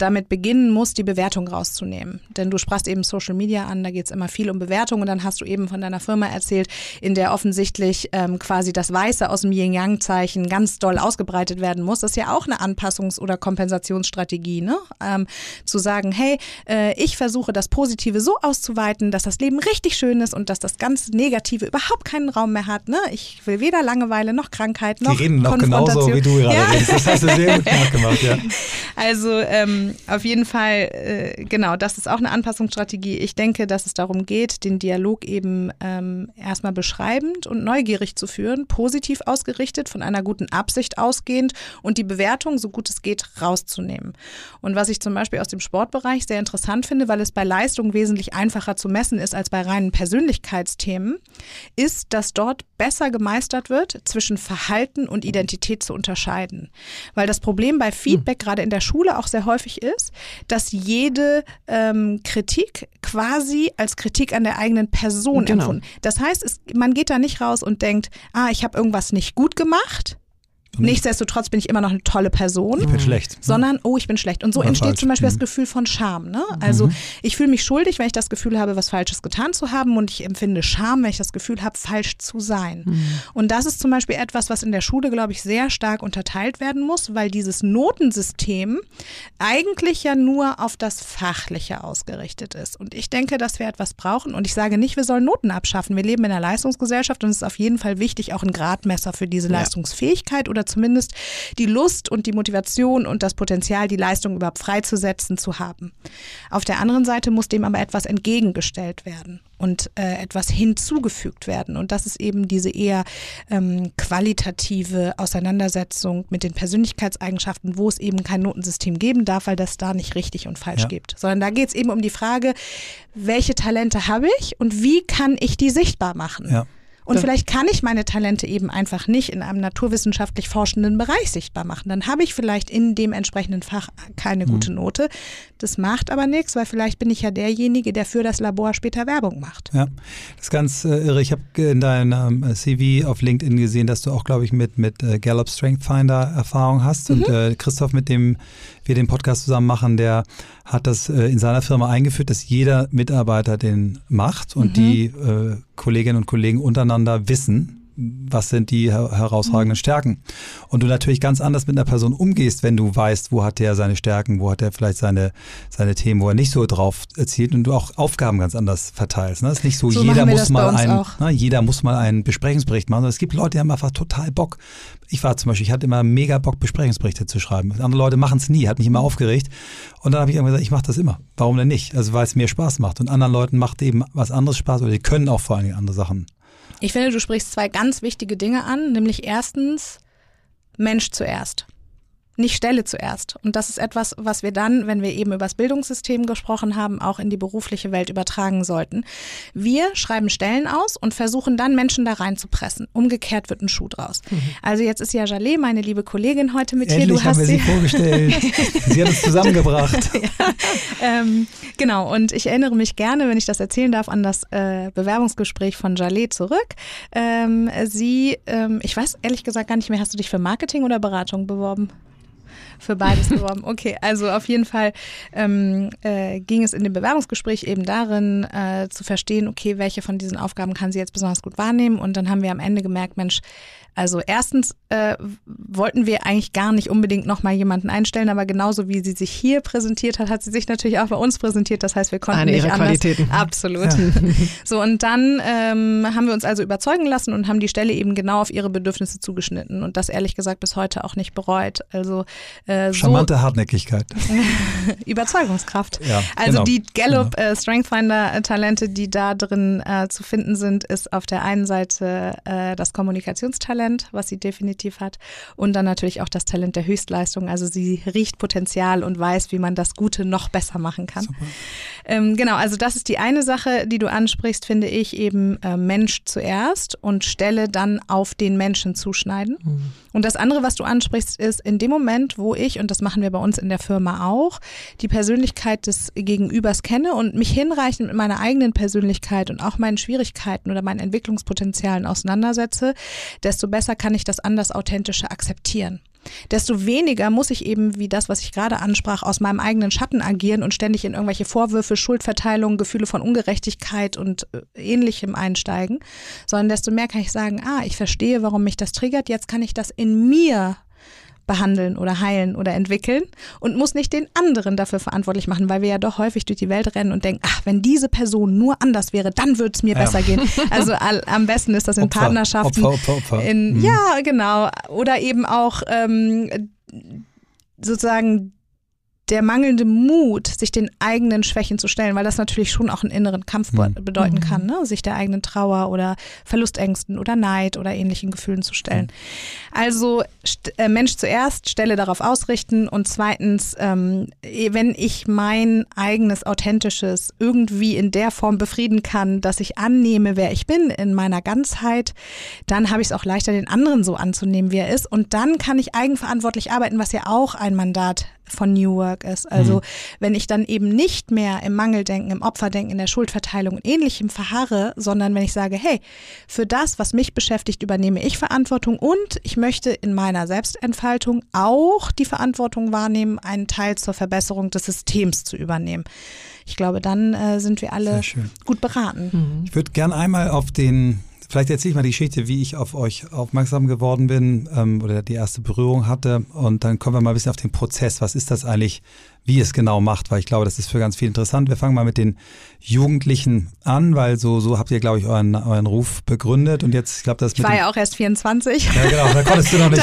damit beginnen muss, die Bewertung rauszunehmen. Denn du sprachst eben Social Media an, da geht es immer viel um Bewertung und dann hast du eben von deiner Firma erzählt, in der offensichtlich ähm, quasi das Weiße aus dem Yin-Yang-Zeichen ganz doll ausgebreitet werden muss. Das ist ja auch eine Anpassungs- oder Kompensationsstrategie, ne? Ähm, zu sagen, hey, äh, ich versuche das Positive so auszuweiten, dass das Leben richtig schön ist und dass das ganz Negative überhaupt keinen Raum mehr hat. Ne? Ich will weder Langeweile noch Krankheit noch Die reden noch genauso, wie du gerade ja. redest. Das hast du sehr gut gemacht, ja. <laughs> Also ähm, auf jeden Fall, äh, genau, das ist auch eine Anpassungsstrategie. Ich denke, dass es darum geht, den Dialog eben ähm, erstmal beschreibend und neugierig zu führen, positiv ausgerichtet, von einer guten Absicht ausgehend und die Bewertung, so gut es geht, rauszunehmen. Und was ich zum Beispiel aus dem Sportbereich sehr interessant finde, weil es bei Leistung wesentlich einfacher zu messen ist als bei reinen Persönlichkeitsthemen, ist, dass dort besser gemeistert wird, zwischen Verhalten und Identität zu unterscheiden. Weil das Problem bei Feedback hm. gerade in der Schule auch sehr häufig ist, dass jede ähm, Kritik quasi als Kritik an der eigenen Person genau. empfunden. Das heißt, es, man geht da nicht raus und denkt, ah, ich habe irgendwas nicht gut gemacht, Nichtsdestotrotz bin ich immer noch eine tolle Person. Ich bin schlecht. Sondern, oh, ich bin schlecht. Und so Oder entsteht falsch. zum Beispiel mhm. das Gefühl von Scham. Ne? Also mhm. ich fühle mich schuldig, wenn ich das Gefühl habe, was Falsches getan zu haben. Und ich empfinde Scham, wenn ich das Gefühl habe, falsch zu sein. Mhm. Und das ist zum Beispiel etwas, was in der Schule, glaube ich, sehr stark unterteilt werden muss, weil dieses Notensystem eigentlich ja nur auf das Fachliche ausgerichtet ist. Und ich denke, dass wir etwas brauchen. Und ich sage nicht, wir sollen Noten abschaffen. Wir leben in einer Leistungsgesellschaft und es ist auf jeden Fall wichtig, auch ein Gradmesser für diese ja. Leistungsfähigkeit oder zumindest die Lust und die Motivation und das Potenzial, die Leistung überhaupt freizusetzen, zu haben. Auf der anderen Seite muss dem aber etwas entgegengestellt werden und äh, etwas hinzugefügt werden. Und das ist eben diese eher ähm, qualitative Auseinandersetzung mit den Persönlichkeitseigenschaften, wo es eben kein Notensystem geben darf, weil das da nicht richtig und falsch ja. gibt. Sondern da geht es eben um die Frage, welche Talente habe ich und wie kann ich die sichtbar machen? Ja. Und ja. vielleicht kann ich meine Talente eben einfach nicht in einem naturwissenschaftlich forschenden Bereich sichtbar machen. Dann habe ich vielleicht in dem entsprechenden Fach keine mhm. gute Note. Das macht aber nichts, weil vielleicht bin ich ja derjenige, der für das Labor später Werbung macht. Ja, das ist ganz äh, irre. Ich habe in deinem äh, CV auf LinkedIn gesehen, dass du auch, glaube ich, mit, mit äh, Gallup Strength Finder Erfahrung hast. Mhm. Und äh, Christoph, mit dem wir den Podcast zusammen machen, der hat das äh, in seiner Firma eingeführt, dass jeder Mitarbeiter den macht und mhm. die äh, Kolleginnen und Kollegen untereinander wissen, was sind die herausragenden mhm. Stärken. Und du natürlich ganz anders mit einer Person umgehst, wenn du weißt, wo hat der seine Stärken, wo hat er vielleicht seine, seine Themen, wo er nicht so drauf erzielt und du auch Aufgaben ganz anders verteilst. Ne? Es ist nicht so, so jeder muss mal ein, ne, jeder muss mal einen Besprechungsbericht machen. Es gibt Leute, die haben einfach total Bock. Ich war zum Beispiel, ich hatte immer mega Bock, Besprechungsberichte zu schreiben. Andere Leute machen es nie, hat mich immer aufgeregt. Und dann habe ich immer gesagt, ich mache das immer. Warum denn nicht? Also weil es mir Spaß macht. Und anderen Leuten macht eben was anderes Spaß oder die können auch vor allen Dingen andere Sachen. Ich finde, du sprichst zwei ganz wichtige Dinge an, nämlich erstens Mensch zuerst. Nicht Stelle zuerst. Und das ist etwas, was wir dann, wenn wir eben über das Bildungssystem gesprochen haben, auch in die berufliche Welt übertragen sollten. Wir schreiben Stellen aus und versuchen dann Menschen da reinzupressen. Umgekehrt wird ein Schuh draus. Mhm. Also jetzt ist ja Jalé, meine liebe Kollegin, heute mit Endlich hier. Du hast haben wir sie, sie vorgestellt. sie hat uns <laughs> zusammengebracht. ja, ähm, genau, und ich erinnere mich gerne, wenn ich das erzählen darf, an das äh, Bewerbungsgespräch von Jalé zurück. Ähm, sie, ähm, ich weiß ehrlich gesagt gar nicht mehr, hast du dich für Marketing oder Beratung beworben? Für beides <laughs> beworben. Okay, also auf jeden Fall ähm, äh, ging es in dem Bewerbungsgespräch eben darin, äh, zu verstehen, okay, welche von diesen Aufgaben kann sie jetzt besonders gut wahrnehmen. Und dann haben wir am Ende gemerkt, Mensch, also erstens äh, wollten wir eigentlich gar nicht unbedingt nochmal jemanden einstellen, aber genauso wie sie sich hier präsentiert hat, hat sie sich natürlich auch bei uns präsentiert. Das heißt, wir konnten Eine nicht ihrer anders. Qualitäten. Absolut. Ja. <laughs> <laughs> So und dann ähm, haben wir uns also überzeugen lassen und haben die Stelle eben genau auf ihre Bedürfnisse zugeschnitten und das ehrlich gesagt bis heute auch nicht bereut. Also äh, charmante so Hartnäckigkeit. <laughs> Überzeugungskraft. Ja, also genau. die Gallup genau. äh, Strengthfinder Talente, die da drin äh, zu finden sind, ist auf der einen Seite äh, das Kommunikationstalent Talent, was sie definitiv hat. Und dann natürlich auch das Talent der Höchstleistung. Also sie riecht Potenzial und weiß, wie man das Gute noch besser machen kann. Ähm, genau, also das ist die eine Sache, die du ansprichst, finde ich, eben äh, Mensch zuerst und Stelle dann auf den Menschen zuschneiden. Mhm. Und das andere, was du ansprichst, ist in dem Moment, wo ich, und das machen wir bei uns in der Firma auch, die Persönlichkeit des Gegenübers kenne und mich hinreichend mit meiner eigenen Persönlichkeit und auch meinen Schwierigkeiten oder meinen Entwicklungspotenzialen auseinandersetze, desto besser kann ich das anders authentische akzeptieren. Desto weniger muss ich eben, wie das, was ich gerade ansprach, aus meinem eigenen Schatten agieren und ständig in irgendwelche Vorwürfe, Schuldverteilungen, Gefühle von Ungerechtigkeit und äh, ähnlichem einsteigen, sondern desto mehr kann ich sagen, ah, ich verstehe, warum mich das triggert, jetzt kann ich das in mir behandeln oder heilen oder entwickeln und muss nicht den anderen dafür verantwortlich machen, weil wir ja doch häufig durch die Welt rennen und denken, ach, wenn diese Person nur anders wäre, dann würde es mir ja. besser gehen. <laughs> Also all, am besten ist das in Opfer, Partnerschaften. Opfer, Opfer. In, mhm. Ja, genau. Oder eben auch ähm, sozusagen der mangelnde Mut, sich den eigenen Schwächen zu stellen, weil das natürlich schon auch einen inneren Kampf mhm. bedeuten mhm. kann, ne? sich der eigenen Trauer oder Verlustängsten oder Neid oder ähnlichen Gefühlen zu stellen. Mhm. Also äh, Mensch zuerst, Stelle darauf ausrichten und zweitens, ähm, wenn ich mein eigenes authentisches irgendwie in der Form befrieden kann, dass ich annehme, wer ich bin in meiner Ganzheit, dann habe ich es auch leichter, den anderen so anzunehmen, wie er ist und dann kann ich eigenverantwortlich arbeiten, was ja auch ein Mandat von New Work ist. Also mhm. wenn ich dann eben nicht mehr im Mangeldenken, im Opferdenken, in der Schuldverteilung und ähnlichem verharre, sondern wenn ich sage, hey, für das, was mich beschäftigt, übernehme ich Verantwortung und ich möchte in meiner Selbstentfaltung auch die Verantwortung wahrnehmen, einen Teil zur Verbesserung des Systems zu übernehmen. Ich glaube, dann äh, sind wir alle gut beraten. Mhm. Ich würde gerne einmal auf den Vielleicht erzähle ich mal die Geschichte, wie ich auf euch aufmerksam geworden bin ähm, oder die erste Berührung hatte. Und dann kommen wir mal ein bisschen auf den Prozess. Was ist das eigentlich, wie es genau macht? Weil ich glaube, das ist für ganz viel interessant. Wir fangen mal mit den Jugendlichen an, weil so, so habt ihr, glaube ich, euren, euren Ruf begründet. Und jetzt, ich glaube, das Ich war ja auch erst 24. Ja, genau, da konntest du noch <laughs> nicht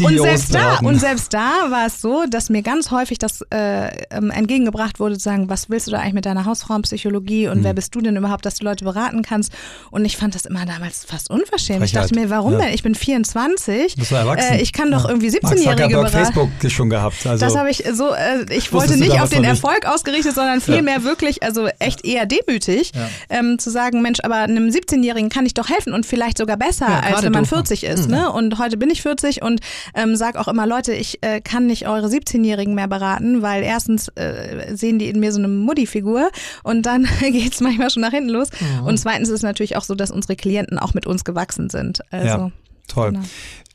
und selbst da Und selbst da war es so, dass mir ganz häufig das äh, ähm, entgegengebracht wurde, zu sagen, was willst du da eigentlich mit deiner Hausfrauenpsychologie und hm. wer bist du denn überhaupt, dass du Leute beraten kannst? Und ich fand das immer damals fast unverschämt. Frechheit. Ich dachte mir, warum ja. denn? Ich bin 24. Bist du erwachsen? Äh, ich kann doch ja. irgendwie 17-Jährige beraten. Facebook schon gehabt. Also das habe ich so, äh, ich wollte nicht auf den Erfolg ausgerichtet, sondern vielmehr ja. wirklich, also echt eher demütig, ja. ähm, zu sagen, Mensch, aber einem 17-Jährigen kann ich doch helfen und vielleicht sogar besser, ja, als wenn man 40 ist. Mhm. Ne? Und heute bin ich 40 und ähm, sage auch immer, Leute, ich äh, kann nicht eure 17-Jährigen mehr beraten, weil erstens äh, sehen die in mir so eine Mutti-Figur und dann <laughs> geht es manchmal schon nach hinten los. Mhm. Und zweitens ist es natürlich auch so, dass unsere Klienten auch mit uns gewachsen sind. Also, ja, toll. Genau.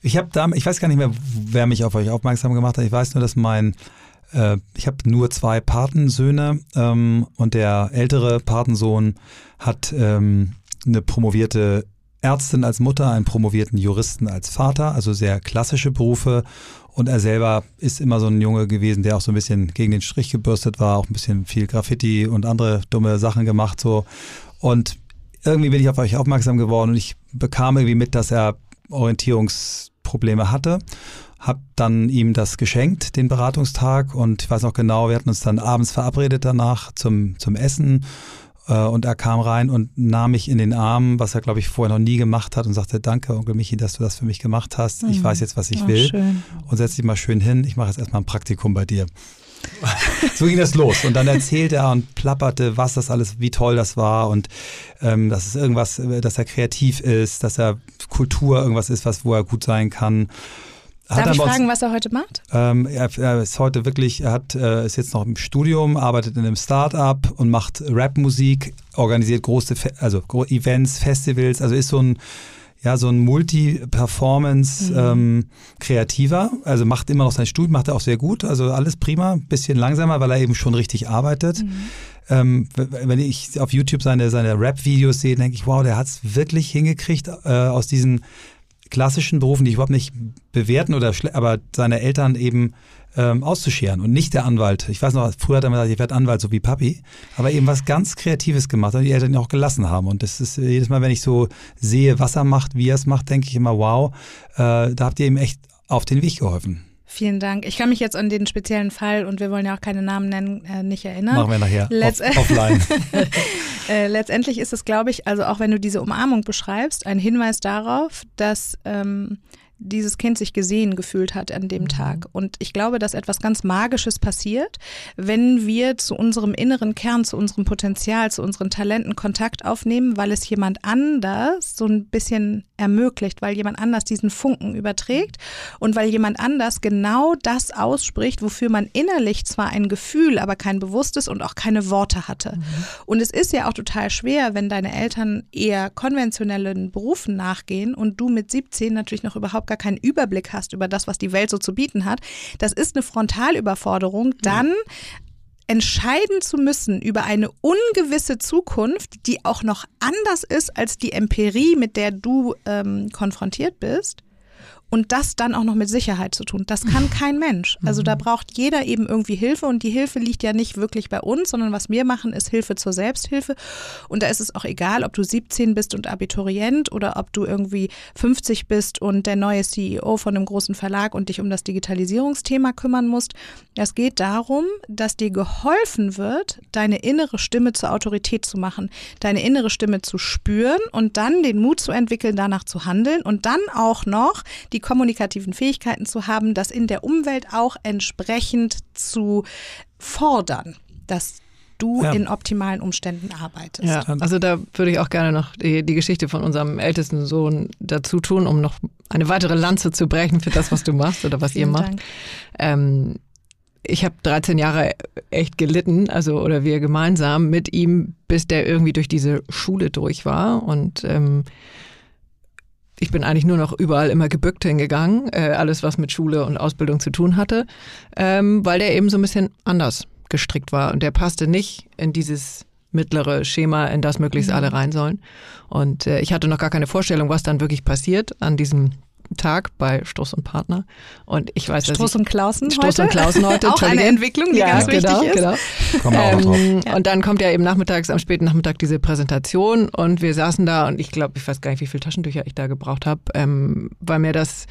Ich habe da, ich weiß gar nicht mehr, wer mich auf euch aufmerksam gemacht hat. Ich weiß nur, dass mein äh, ich habe nur zwei Patensöhne ähm, und der ältere Patensohn hat ähm, eine promovierte Ärztin als Mutter, einen promovierten Juristen als Vater, also sehr klassische Berufe. Und er selber ist immer so ein Junge gewesen, der auch so ein bisschen gegen den Strich gebürstet war, auch ein bisschen viel Graffiti und andere dumme Sachen gemacht so. Und irgendwie bin ich auf euch aufmerksam geworden und ich bekam irgendwie mit, dass er Orientierungsprobleme hatte habe dann ihm das geschenkt, den Beratungstag. Und ich weiß noch genau, wir hatten uns dann abends verabredet danach zum, zum Essen. Äh, und er kam rein und nahm mich in den Arm, was er, glaube ich, vorher noch nie gemacht hat und sagte, danke, Onkel Michi, dass du das für mich gemacht hast. Ich Mhm. weiß jetzt, was ich Oh, will. schön. Und setz dich mal schön hin. Ich mache jetzt erstmal ein Praktikum bei dir. <laughs> so ging das los. Und dann erzählte er und plapperte, was das alles, wie toll das war und ähm, dass es irgendwas, dass er kreativ ist, dass er Kultur irgendwas ist, was wo er gut sein kann. Hat Darf ich fragen, was er heute macht? ähm, er, er ist heute wirklich, er hat, äh, ist jetzt noch im Studium, arbeitet in einem Start-up und macht Rapmusik, organisiert große, Fe also Events, Festivals, also ist so ein, ja, so ein Multi-Performance ähm, Kreativer, also macht immer noch sein Studium, macht er auch sehr gut, also alles prima, bisschen langsamer, weil er eben schon richtig arbeitet. Ähm, w- wenn ich auf YouTube seine, seine Rap-Videos sehe, denke ich, wow, der hat es wirklich hingekriegt, äh, aus diesen klassischen Berufen, die ich überhaupt nicht bewerten oder aber seine Eltern eben ähm, auszuscheren und nicht der Anwalt. Ich weiß noch, früher hat er gesagt, ich werde Anwalt, so wie Papi, aber eben was ganz Kreatives gemacht und die Eltern ihn auch gelassen haben. Und das ist äh, jedes Mal, wenn ich so sehe, was er macht, wie er es macht, denke ich immer, wow, äh, da habt ihr ihm echt auf den Weg geholfen. Vielen Dank. Ich kann mich jetzt an den speziellen Fall, und wir wollen ja auch keine Namen nennen, äh, nicht erinnern. Machen wir nachher Let's- off, offline. <laughs> <laughs> Äh, letztendlich ist es, glaube ich, also auch wenn du diese Umarmung beschreibst, ein Hinweis darauf, dass ähm, dieses Kind sich gesehen gefühlt hat an dem Tag. Und ich glaube, dass etwas ganz Magisches passiert, wenn wir zu unserem inneren Kern, zu unserem Potenzial, zu unseren Talenten Kontakt aufnehmen, weil es jemand anders so ein bisschen ermöglicht, weil jemand anders diesen Funken überträgt und weil jemand anders genau das ausspricht, wofür man innerlich zwar ein Gefühl, aber kein bewusstes und auch keine Worte hatte. Und es ist ja auch total schwer, wenn deine Eltern eher konventionellen Berufen nachgehen und du mit 17 natürlich noch überhaupt gar keinen Überblick hast über das, was die Welt so zu bieten hat. Das ist eine Frontalüberforderung. Dann entscheiden zu müssen über eine ungewisse Zukunft, die auch noch anders ist als die Empirie, mit der du ähm, konfrontiert bist. Und das dann auch noch mit Sicherheit zu tun. Das kann kein Mensch. Also da braucht jeder eben irgendwie Hilfe und die Hilfe liegt ja nicht wirklich bei uns, sondern was wir machen, ist Hilfe zur Selbsthilfe. Und da ist es auch egal, ob du 17 bist und Abiturient oder ob du irgendwie 50 bist und der neue CEO von einem großen Verlag und dich um das Digitalisierungsthema kümmern musst. Es geht darum, dass dir geholfen wird, deine innere Stimme zur Autorität zu machen, deine innere Stimme zu spüren und dann den Mut zu entwickeln, danach zu handeln und dann auch noch die kommunikativen Fähigkeiten zu haben, das in der Umwelt auch entsprechend zu fordern, dass du Ja. in optimalen Umständen arbeitest. Ja, also da würde ich auch gerne noch die, die Geschichte von unserem ältesten Sohn dazu tun, um noch eine weitere Lanze zu brechen für das, was du machst oder was ihr macht. Ähm, ich habe 13 Jahre echt gelitten, also oder wir gemeinsam mit ihm, bis der irgendwie durch diese Schule durch war und ähm, ich bin eigentlich nur noch überall immer gebückt hingegangen, äh, alles was mit Schule und Ausbildung zu tun hatte, ähm, weil der eben so ein bisschen anders gestrickt war und der passte nicht in dieses mittlere Schema, in das möglichst alle rein sollen. Und äh, ich hatte noch gar keine Vorstellung, was dann wirklich passiert an diesem Tag bei Stoß und Partner. Und ich weiß, Stoß und Klausen Stoß heute. und Klausen heute. <laughs> auch eine. Entwicklung, die ja, ganz genau, wichtig ist. Genau. Kommen wir auch noch drauf. Ähm, Ja. Und dann kommt ja eben nachmittags, am späten Nachmittag diese Präsentation und wir saßen da und ich glaube, ich weiß gar nicht, wie viele Taschentücher ich da gebraucht habe, ähm, weil mir das,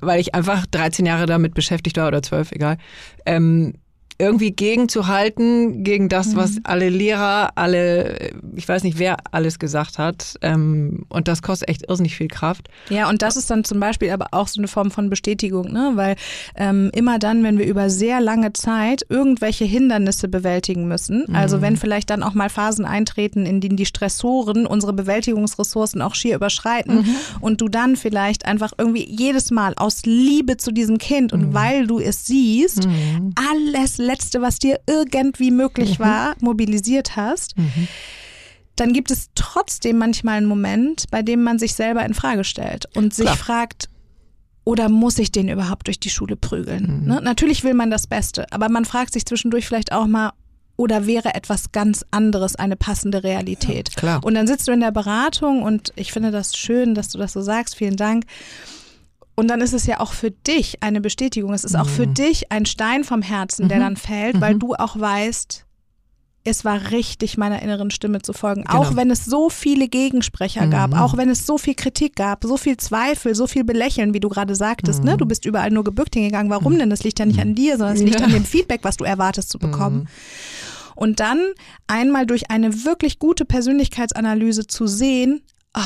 weil ich einfach 13 Jahre damit beschäftigt war oder 12, egal, ähm, irgendwie gegenzuhalten gegen das, Mhm. was alle Lehrer, alle, ich weiß nicht, wer alles gesagt hat. Ähm, und das kostet echt irrsinnig viel Kraft. Ja, und das ist dann zum Beispiel aber auch so eine Form von Bestätigung, ne? weil ähm, immer dann, wenn wir über sehr lange Zeit irgendwelche Hindernisse bewältigen müssen, also wenn vielleicht dann auch mal Phasen eintreten, in denen die Stressoren unsere Bewältigungsressourcen auch schier überschreiten und du dann vielleicht einfach irgendwie jedes Mal aus Liebe zu diesem Kind und weil du es siehst, alles Letzte, was dir irgendwie möglich war, mobilisiert hast dann gibt es trotzdem manchmal einen Moment, bei dem man sich selber in Frage stellt und sich Klar. fragt, oder muss ich den überhaupt durch die Schule prügeln? Ne? Natürlich will man das Beste, aber man fragt sich zwischendurch vielleicht auch mal, oder wäre etwas ganz anderes eine passende Realität? klar. Und dann sitzt du in der Beratung und ich finde das schön, dass du das so sagst. Vielen Dank. Und dann ist es ja auch für dich eine Bestätigung. Es ist auch für dich ein Stein vom Herzen, der dann fällt, weil du auch weißt, es war richtig, meiner inneren Stimme zu folgen. Auch wenn es so viele Gegensprecher gab, auch wenn es so viel Kritik gab, so viel Zweifel, so viel Belächeln, wie du gerade sagtest. Ne? Du bist überall nur gebückt hingegangen. Warum denn? Das liegt ja nicht an dir, sondern es liegt an dem Feedback, was du erwartest zu bekommen. Und dann einmal durch eine wirklich gute Persönlichkeitsanalyse zu sehen, ah,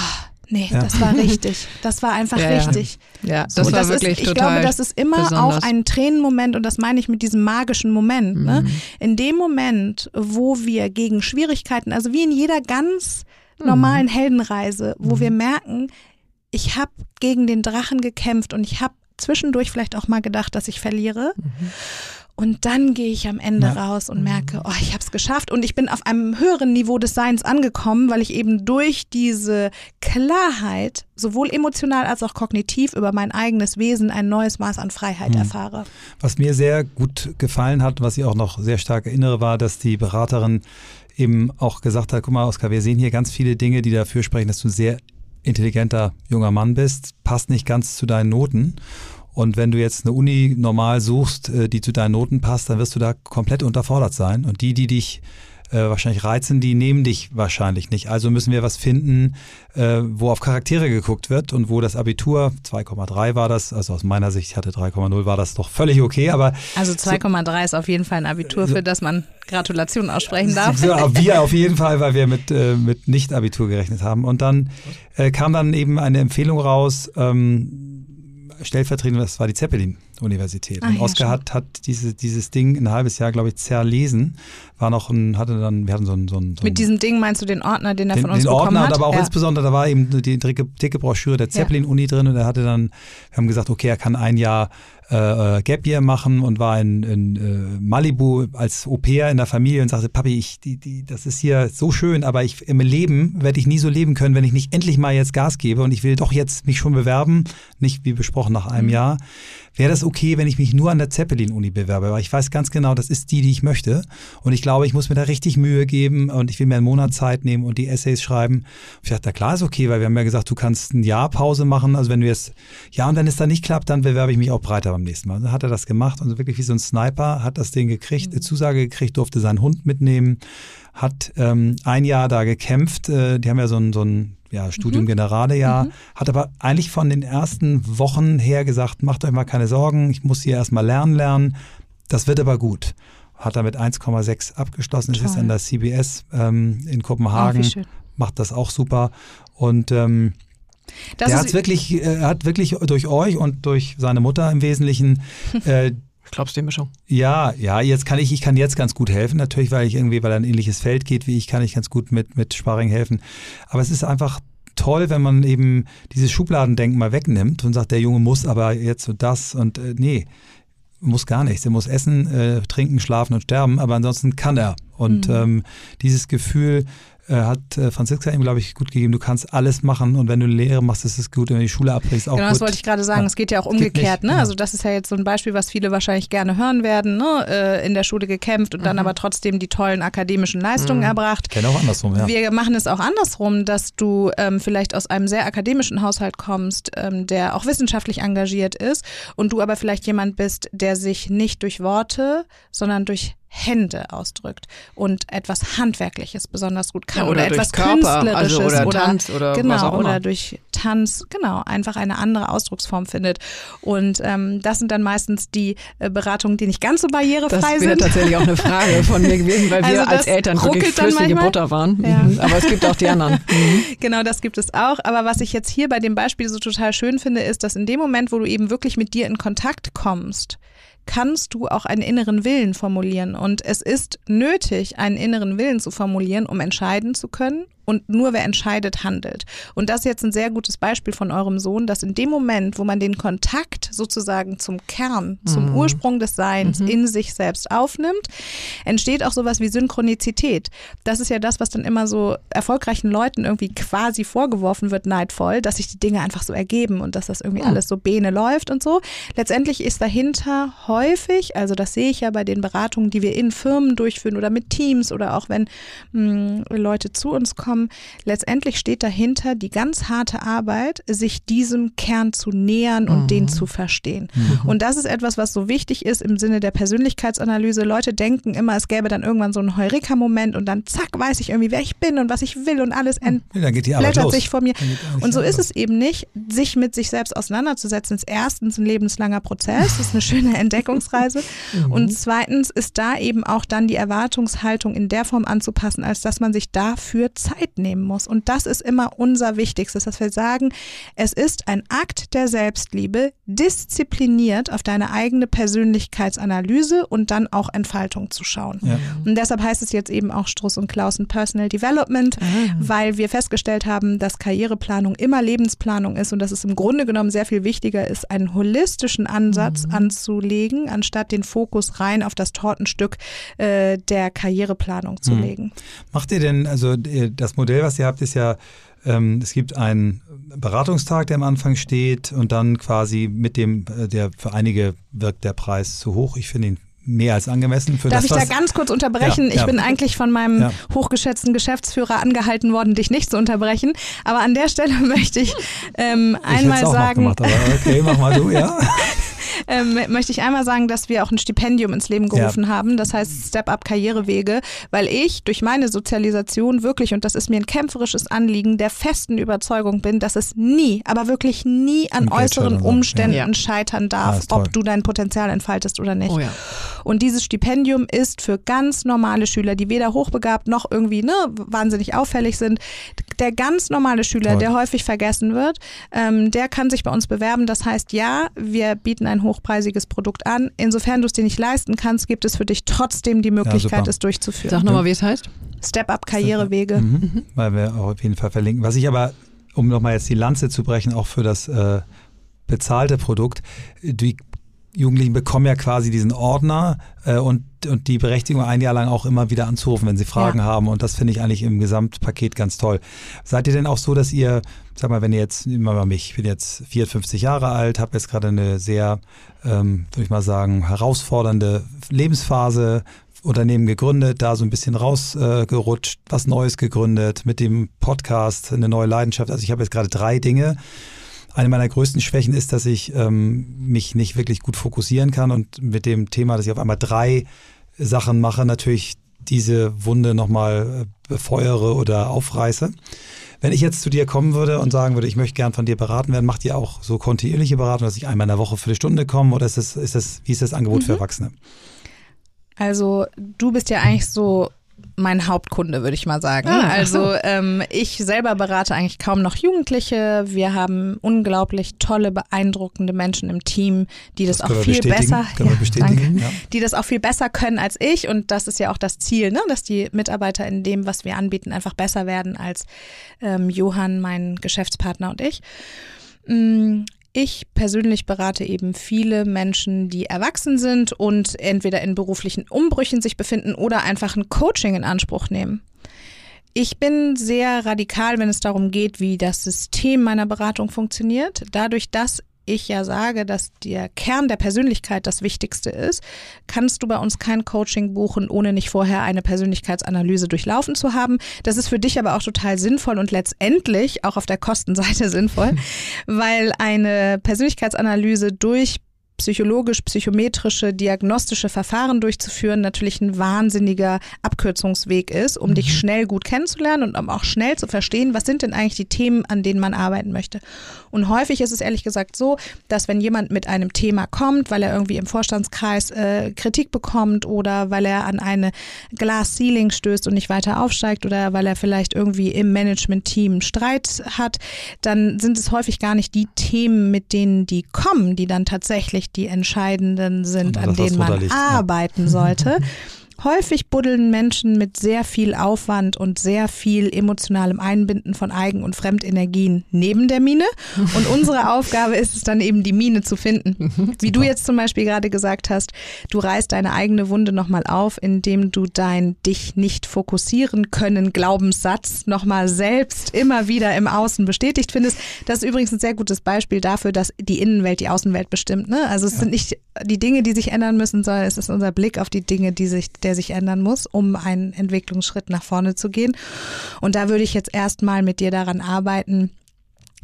Nee, ja. das war richtig. Das war einfach ja, richtig. Ja, das so, war das wirklich ist, Ich total glaube, das ist immer besonders. auch ein Tränenmoment und das meine ich mit diesem magischen Moment. Ne? Mhm. Ne? In dem Moment, wo wir gegen Schwierigkeiten, also wie in jeder ganz normalen mhm. Heldenreise, wo mhm. wir merken, ich habe gegen den Drachen gekämpft und ich habe zwischendurch vielleicht auch mal gedacht, dass ich verliere. Mhm. Und dann gehe ich am Ende ja. raus und merke, oh, ich habe es geschafft und ich bin auf einem höheren Niveau des Seins angekommen, weil ich eben durch diese Klarheit sowohl emotional als auch kognitiv über mein eigenes Wesen ein neues Maß an Freiheit hm. erfahre. Was mir sehr gut gefallen hat, was ich auch noch sehr stark erinnere, war, dass die Beraterin eben auch gesagt hat, guck mal, Oskar, wir sehen hier ganz viele Dinge, die dafür sprechen, dass du ein sehr intelligenter junger Mann bist, passt nicht ganz zu deinen Noten. Und wenn du jetzt eine Uni normal suchst, äh, die zu deinen Noten passt, dann wirst du da komplett unterfordert sein. Und die, die dich äh, wahrscheinlich reizen, die nehmen dich wahrscheinlich nicht. Also müssen wir was finden, äh, wo auf Charaktere geguckt wird und wo das Abitur 2,3 war das, also aus meiner Sicht, ich hatte 3,0, war das doch völlig okay, aber. Also 2,3 so, ist auf jeden Fall ein Abitur, für das man Gratulation aussprechen darf. So, wir auf jeden Fall, weil wir mit, äh, mit Nicht-Abitur gerechnet haben. Und dann äh, kam dann eben eine Empfehlung raus, ähm, stellvertretend, das war die Zeppelin-Universität. Und ah, Oskar ja, hat, hat diese, dieses Ding ein halbes Jahr, glaube ich, zerlesen. War noch ein, hatte dann, wir hatten so ein. So ein, so Mit diesem Ding meinst du den Ordner, den er den, von uns den bekommen Ordner, hat? aber auch ja. insbesondere, da war eben die dicke, dicke Broschüre der Zeppelin-Uni drin und er hatte dann, wir haben gesagt, okay, er kann ein Jahr äh, äh, Gap Year machen und war in, in äh, Malibu als Au pair in der Familie und sagte, Papi, ich, die, die, das ist hier so schön, aber ich, im Leben werde ich nie so leben können, wenn ich nicht endlich mal jetzt Gas gebe und ich will doch jetzt mich schon bewerben, nicht wie besprochen nach einem mhm. Jahr. Wäre das okay, wenn ich mich nur an der Zeppelin-Uni bewerbe? Weil ich weiß ganz genau, das ist die, die ich möchte. Und ich glaube, ich muss mir da richtig Mühe geben und ich will mir einen Monat Zeit nehmen und die Essays schreiben. Und ich dachte, na klar ist okay, weil wir haben ja gesagt, du kannst ein Jahr Pause machen. Also wenn du jetzt, ja, und wenn es dann nicht klappt, dann bewerbe ich mich auch breiter beim nächsten Mal. Dann hat er das gemacht und wirklich wie so ein Sniper hat das Ding gekriegt, mhm. Zusage gekriegt, durfte seinen Hund mitnehmen, hat ähm, ein Jahr da gekämpft. Äh, die haben ja so ein, so ein ja, Studium mhm. Generale ja, mhm. hat aber eigentlich von den ersten Wochen her gesagt, macht euch mal keine Sorgen, ich muss hier erstmal lernen lernen. Das wird aber gut. Hat er mit 1,6 abgeschlossen, Toll. ist jetzt an der CBS ähm, in Kopenhagen, oh, macht das auch super. Und ähm, das der hat wirklich, äh, hat wirklich durch euch und durch seine Mutter im Wesentlichen <laughs> äh, Glaubst du die Mischung? Ja, ja, jetzt kann ich, ich kann jetzt ganz gut helfen, natürlich, weil ich irgendwie, weil er ein ähnliches Feld geht wie ich, kann ich ganz gut mit, mit Sparring helfen. Aber es ist einfach toll, wenn man eben dieses Schubladendenken mal wegnimmt und sagt, der Junge muss aber jetzt so das und äh, nee, muss gar nichts. Er muss essen, äh, trinken, schlafen und sterben, aber ansonsten kann er. Und mhm. ähm, dieses Gefühl, hat äh, Franziska ihm, glaube ich, gut gegeben. Du kannst alles machen und wenn du eine Lehre machst, ist es gut. Wenn du die Schule abbrichst, auch genau, gut. das wollte ich gerade sagen. Ja. Es geht ja auch umgekehrt. ne? Genau. Also das ist ja jetzt so ein Beispiel, was viele wahrscheinlich gerne hören werden. Ne? Äh, in der Schule gekämpft und mhm. dann aber trotzdem die tollen akademischen Leistungen mhm. erbracht. Ich kenne auch andersrum, ja. Wir machen es auch andersrum, dass du ähm, vielleicht aus einem sehr akademischen Haushalt kommst, ähm, der auch wissenschaftlich engagiert ist und du aber vielleicht jemand bist, der sich nicht durch Worte, sondern durch Hände ausdrückt und etwas Handwerkliches besonders gut kann ja, oder, oder etwas Körper, Künstlerisches also oder, oder, Tanz oder genau oder durch Tanz genau einfach eine andere Ausdrucksform findet und ähm, das sind dann meistens die äh, Beratungen, die nicht ganz so barrierefrei das sind. Das wäre tatsächlich auch eine Frage von mir gewesen, weil also wir als Eltern wirklich flüssige Butter waren. Ja. Mhm. Aber es gibt auch die anderen. <laughs> Mhm. Genau, das gibt es auch. Aber was ich jetzt hier bei dem Beispiel so total schön finde, ist, dass in dem Moment, wo du eben wirklich mit dir in Kontakt kommst, kannst du auch einen inneren Willen formulieren. Und es ist nötig, einen inneren Willen zu formulieren, um entscheiden zu können und nur wer entscheidet, handelt. Und das ist jetzt ein sehr gutes Beispiel von eurem Sohn, dass in dem Moment, wo man den Kontakt sozusagen zum Kern, zum mhm. Ursprung des Seins mhm. in sich selbst aufnimmt, entsteht auch sowas wie Synchronizität. Das ist ja das, was dann immer so erfolgreichen Leuten irgendwie quasi vorgeworfen wird, neidvoll, dass sich die Dinge einfach so ergeben und dass das irgendwie mhm. alles so bene läuft und so. Letztendlich ist dahinter häufig, also das sehe ich ja bei den Beratungen, die wir in Firmen durchführen oder mit Teams oder auch wenn mh, hm, Leute zu uns kommen, bekommen, letztendlich steht dahinter die ganz harte Arbeit, sich diesem Kern zu nähern und mhm. den zu verstehen. Mhm. Und das ist etwas, was so wichtig ist im Sinne der Persönlichkeitsanalyse. Leute denken immer, es gäbe dann irgendwann so einen Heureka-Moment und dann zack, weiß ich irgendwie, wer ich bin und was ich will und alles entblättert sich vor mir. Und so ist es eben nicht. Sich mit sich selbst auseinanderzusetzen, ist erstens ein lebenslanger Prozess, das ist eine schöne <laughs> Entdeckungsreise. Mhm. Und zweitens ist da eben auch dann die Erwartungshaltung in der Form anzupassen, als dass man sich dafür Zeit nehmen muss. Und das ist immer unser Wichtigstes, dass wir sagen, es ist ein Akt der Selbstliebe, diszipliniert auf deine eigene Persönlichkeitsanalyse und dann auch Entfaltung zu schauen. Ja. Und deshalb heißt es jetzt eben auch Struss und Klausen Personal Development, ah. weil wir festgestellt haben, dass Karriereplanung immer Lebensplanung ist und dass es im Grunde genommen sehr viel wichtiger ist, einen holistischen Ansatz mhm. anzulegen, anstatt den Fokus rein auf das Tortenstück äh, der Karriereplanung zu mhm. legen. Macht ihr denn, also äh, das Modell, was ihr habt, ist ja ähm, es gibt einen Beratungstag, der am Anfang steht und dann quasi mit dem, äh, der für einige wirkt der Preis zu hoch. Ich finde ihn mehr als angemessen für Darf das. Ich da ganz kurz unterbrechen? Ja, ich ja. bin eigentlich von meinem ja. hochgeschätzten Geschäftsführer angehalten worden, dich nicht zu unterbrechen. Aber an der Stelle <laughs> möchte ich ähm, ich einmal sagen. Gemacht, okay, mach mal du, ja. <laughs> ähm, möchte ich einmal sagen, dass wir auch ein Stipendium ins Leben gerufen ja. haben. Das heißt Step-up Karrierewege, weil ich durch meine Sozialisation wirklich, und das ist mir ein kämpferisches Anliegen, der festen Überzeugung bin, dass es nie, aber wirklich nie an äußeren Umständen ja. scheitern darf, ja, ob du dein Potenzial entfaltest oder nicht. Oh und dieses Stipendium ist für ganz normale Schüler, die weder hochbegabt noch irgendwie ne, wahnsinnig auffällig sind. Der ganz normale Schüler, toll. der häufig vergessen wird, ähm, der kann sich bei uns bewerben. Das heißt, ja, wir bieten ein hochpreisiges Produkt an. Insofern du es dir nicht leisten kannst, gibt es für dich trotzdem die Möglichkeit, ja, es durchzuführen. Sag nochmal, wie es heißt. Step-up Karrierewege. Mhm. Mhm. Weil wir auch auf jeden Fall verlinken. Was ich aber, um nochmal jetzt die Lanze zu brechen, auch für das äh, bezahlte Produkt, die Jugendlichen bekommen ja quasi diesen Ordner äh, und, und die Berechtigung, ein Jahr lang auch immer wieder anzurufen, wenn sie Fragen ja. haben. Und das finde ich eigentlich im Gesamtpaket ganz toll. Seid ihr denn auch so, dass ihr, sag mal, wenn ihr jetzt, immer mal mich, ich bin jetzt 54 Jahre alt, habe jetzt gerade eine sehr, ähm, würde ich mal sagen, herausfordernde Lebensphase, Unternehmen gegründet, da so ein bisschen rausgerutscht, äh, was Neues gegründet, mit dem Podcast eine neue Leidenschaft. Also ich habe jetzt gerade drei Dinge eine meiner größten Schwächen ist, dass ich ähm, mich nicht wirklich gut fokussieren kann und mit dem Thema, dass ich auf einmal drei Sachen mache, natürlich diese Wunde nochmal äh, befeuere oder aufreiße. Wenn ich jetzt zu dir kommen würde und sagen würde, ich möchte gern von dir beraten werden, macht ihr auch so kontinuierliche Beratung, dass ich einmal in der Woche für eine Stunde komme oder ist das, ist das, wie ist das Angebot mhm. für Erwachsene? Also du bist ja eigentlich so mein Hauptkunde, würde ich mal sagen. Ah, also <laughs> ähm, ich selber berate eigentlich kaum noch Jugendliche. Wir haben unglaublich tolle, beeindruckende Menschen im Team, die das, das auch viel besser, ja, danke, ja. die das auch viel besser können als ich. Und das ist ja auch das Ziel, ne? dass die Mitarbeiter in dem, was wir anbieten, einfach besser werden als ähm, Johann, mein Geschäftspartner und ich. Ich persönlich berate eben viele Menschen, die erwachsen sind und entweder in beruflichen Umbrüchen sich befinden oder einfach ein Coaching in Anspruch nehmen. Ich bin sehr radikal, wenn es darum geht, wie das System meiner Beratung funktioniert. Dadurch, dass ich ja sage, dass der Kern der Persönlichkeit das Wichtigste ist, kannst du bei uns kein Coaching buchen, ohne nicht vorher eine Persönlichkeitsanalyse durchlaufen zu haben. Das ist für dich aber auch total sinnvoll und letztendlich auch auf der Kostenseite <laughs> sinnvoll, weil eine Persönlichkeitsanalyse durch psychologisch-psychometrische diagnostische Verfahren durchzuführen, natürlich ein wahnsinniger Abkürzungsweg ist, um mhm. dich schnell gut kennenzulernen und um auch schnell zu verstehen, was sind denn eigentlich die Themen, an denen man arbeiten möchte. Und häufig ist es ehrlich gesagt so, dass wenn jemand mit einem Thema kommt, weil er irgendwie im Vorstandskreis äh, Kritik bekommt oder weil er an eine Glass Ceiling stößt und nicht weiter aufsteigt oder weil er vielleicht irgendwie im Management-Team Streit hat, dann sind es häufig gar nicht die Themen, mit denen die kommen, die dann tatsächlich die entscheidenden sind, an denen man arbeiten sollte. <laughs> Häufig buddeln Menschen mit sehr viel Aufwand und sehr viel emotionalem Einbinden von Eigen- und Fremdenergien neben der Mine. Und unsere Aufgabe ist es dann eben, die Mine zu finden. Wie du jetzt zum Beispiel gerade gesagt hast, du reißt deine eigene Wunde nochmal auf, indem du dein dich nicht fokussieren können Glaubenssatz nochmal selbst immer wieder im Außen bestätigt findest. Das ist übrigens ein sehr gutes Beispiel dafür, dass die Innenwelt die Außenwelt bestimmt. Ne? Also es ja. sind nicht die Dinge, die sich ändern müssen, sondern es ist unser Blick auf die Dinge, die sich der der sich ändern muss, um einen Entwicklungsschritt nach vorne zu gehen. Und da würde ich jetzt erstmal mit dir daran arbeiten,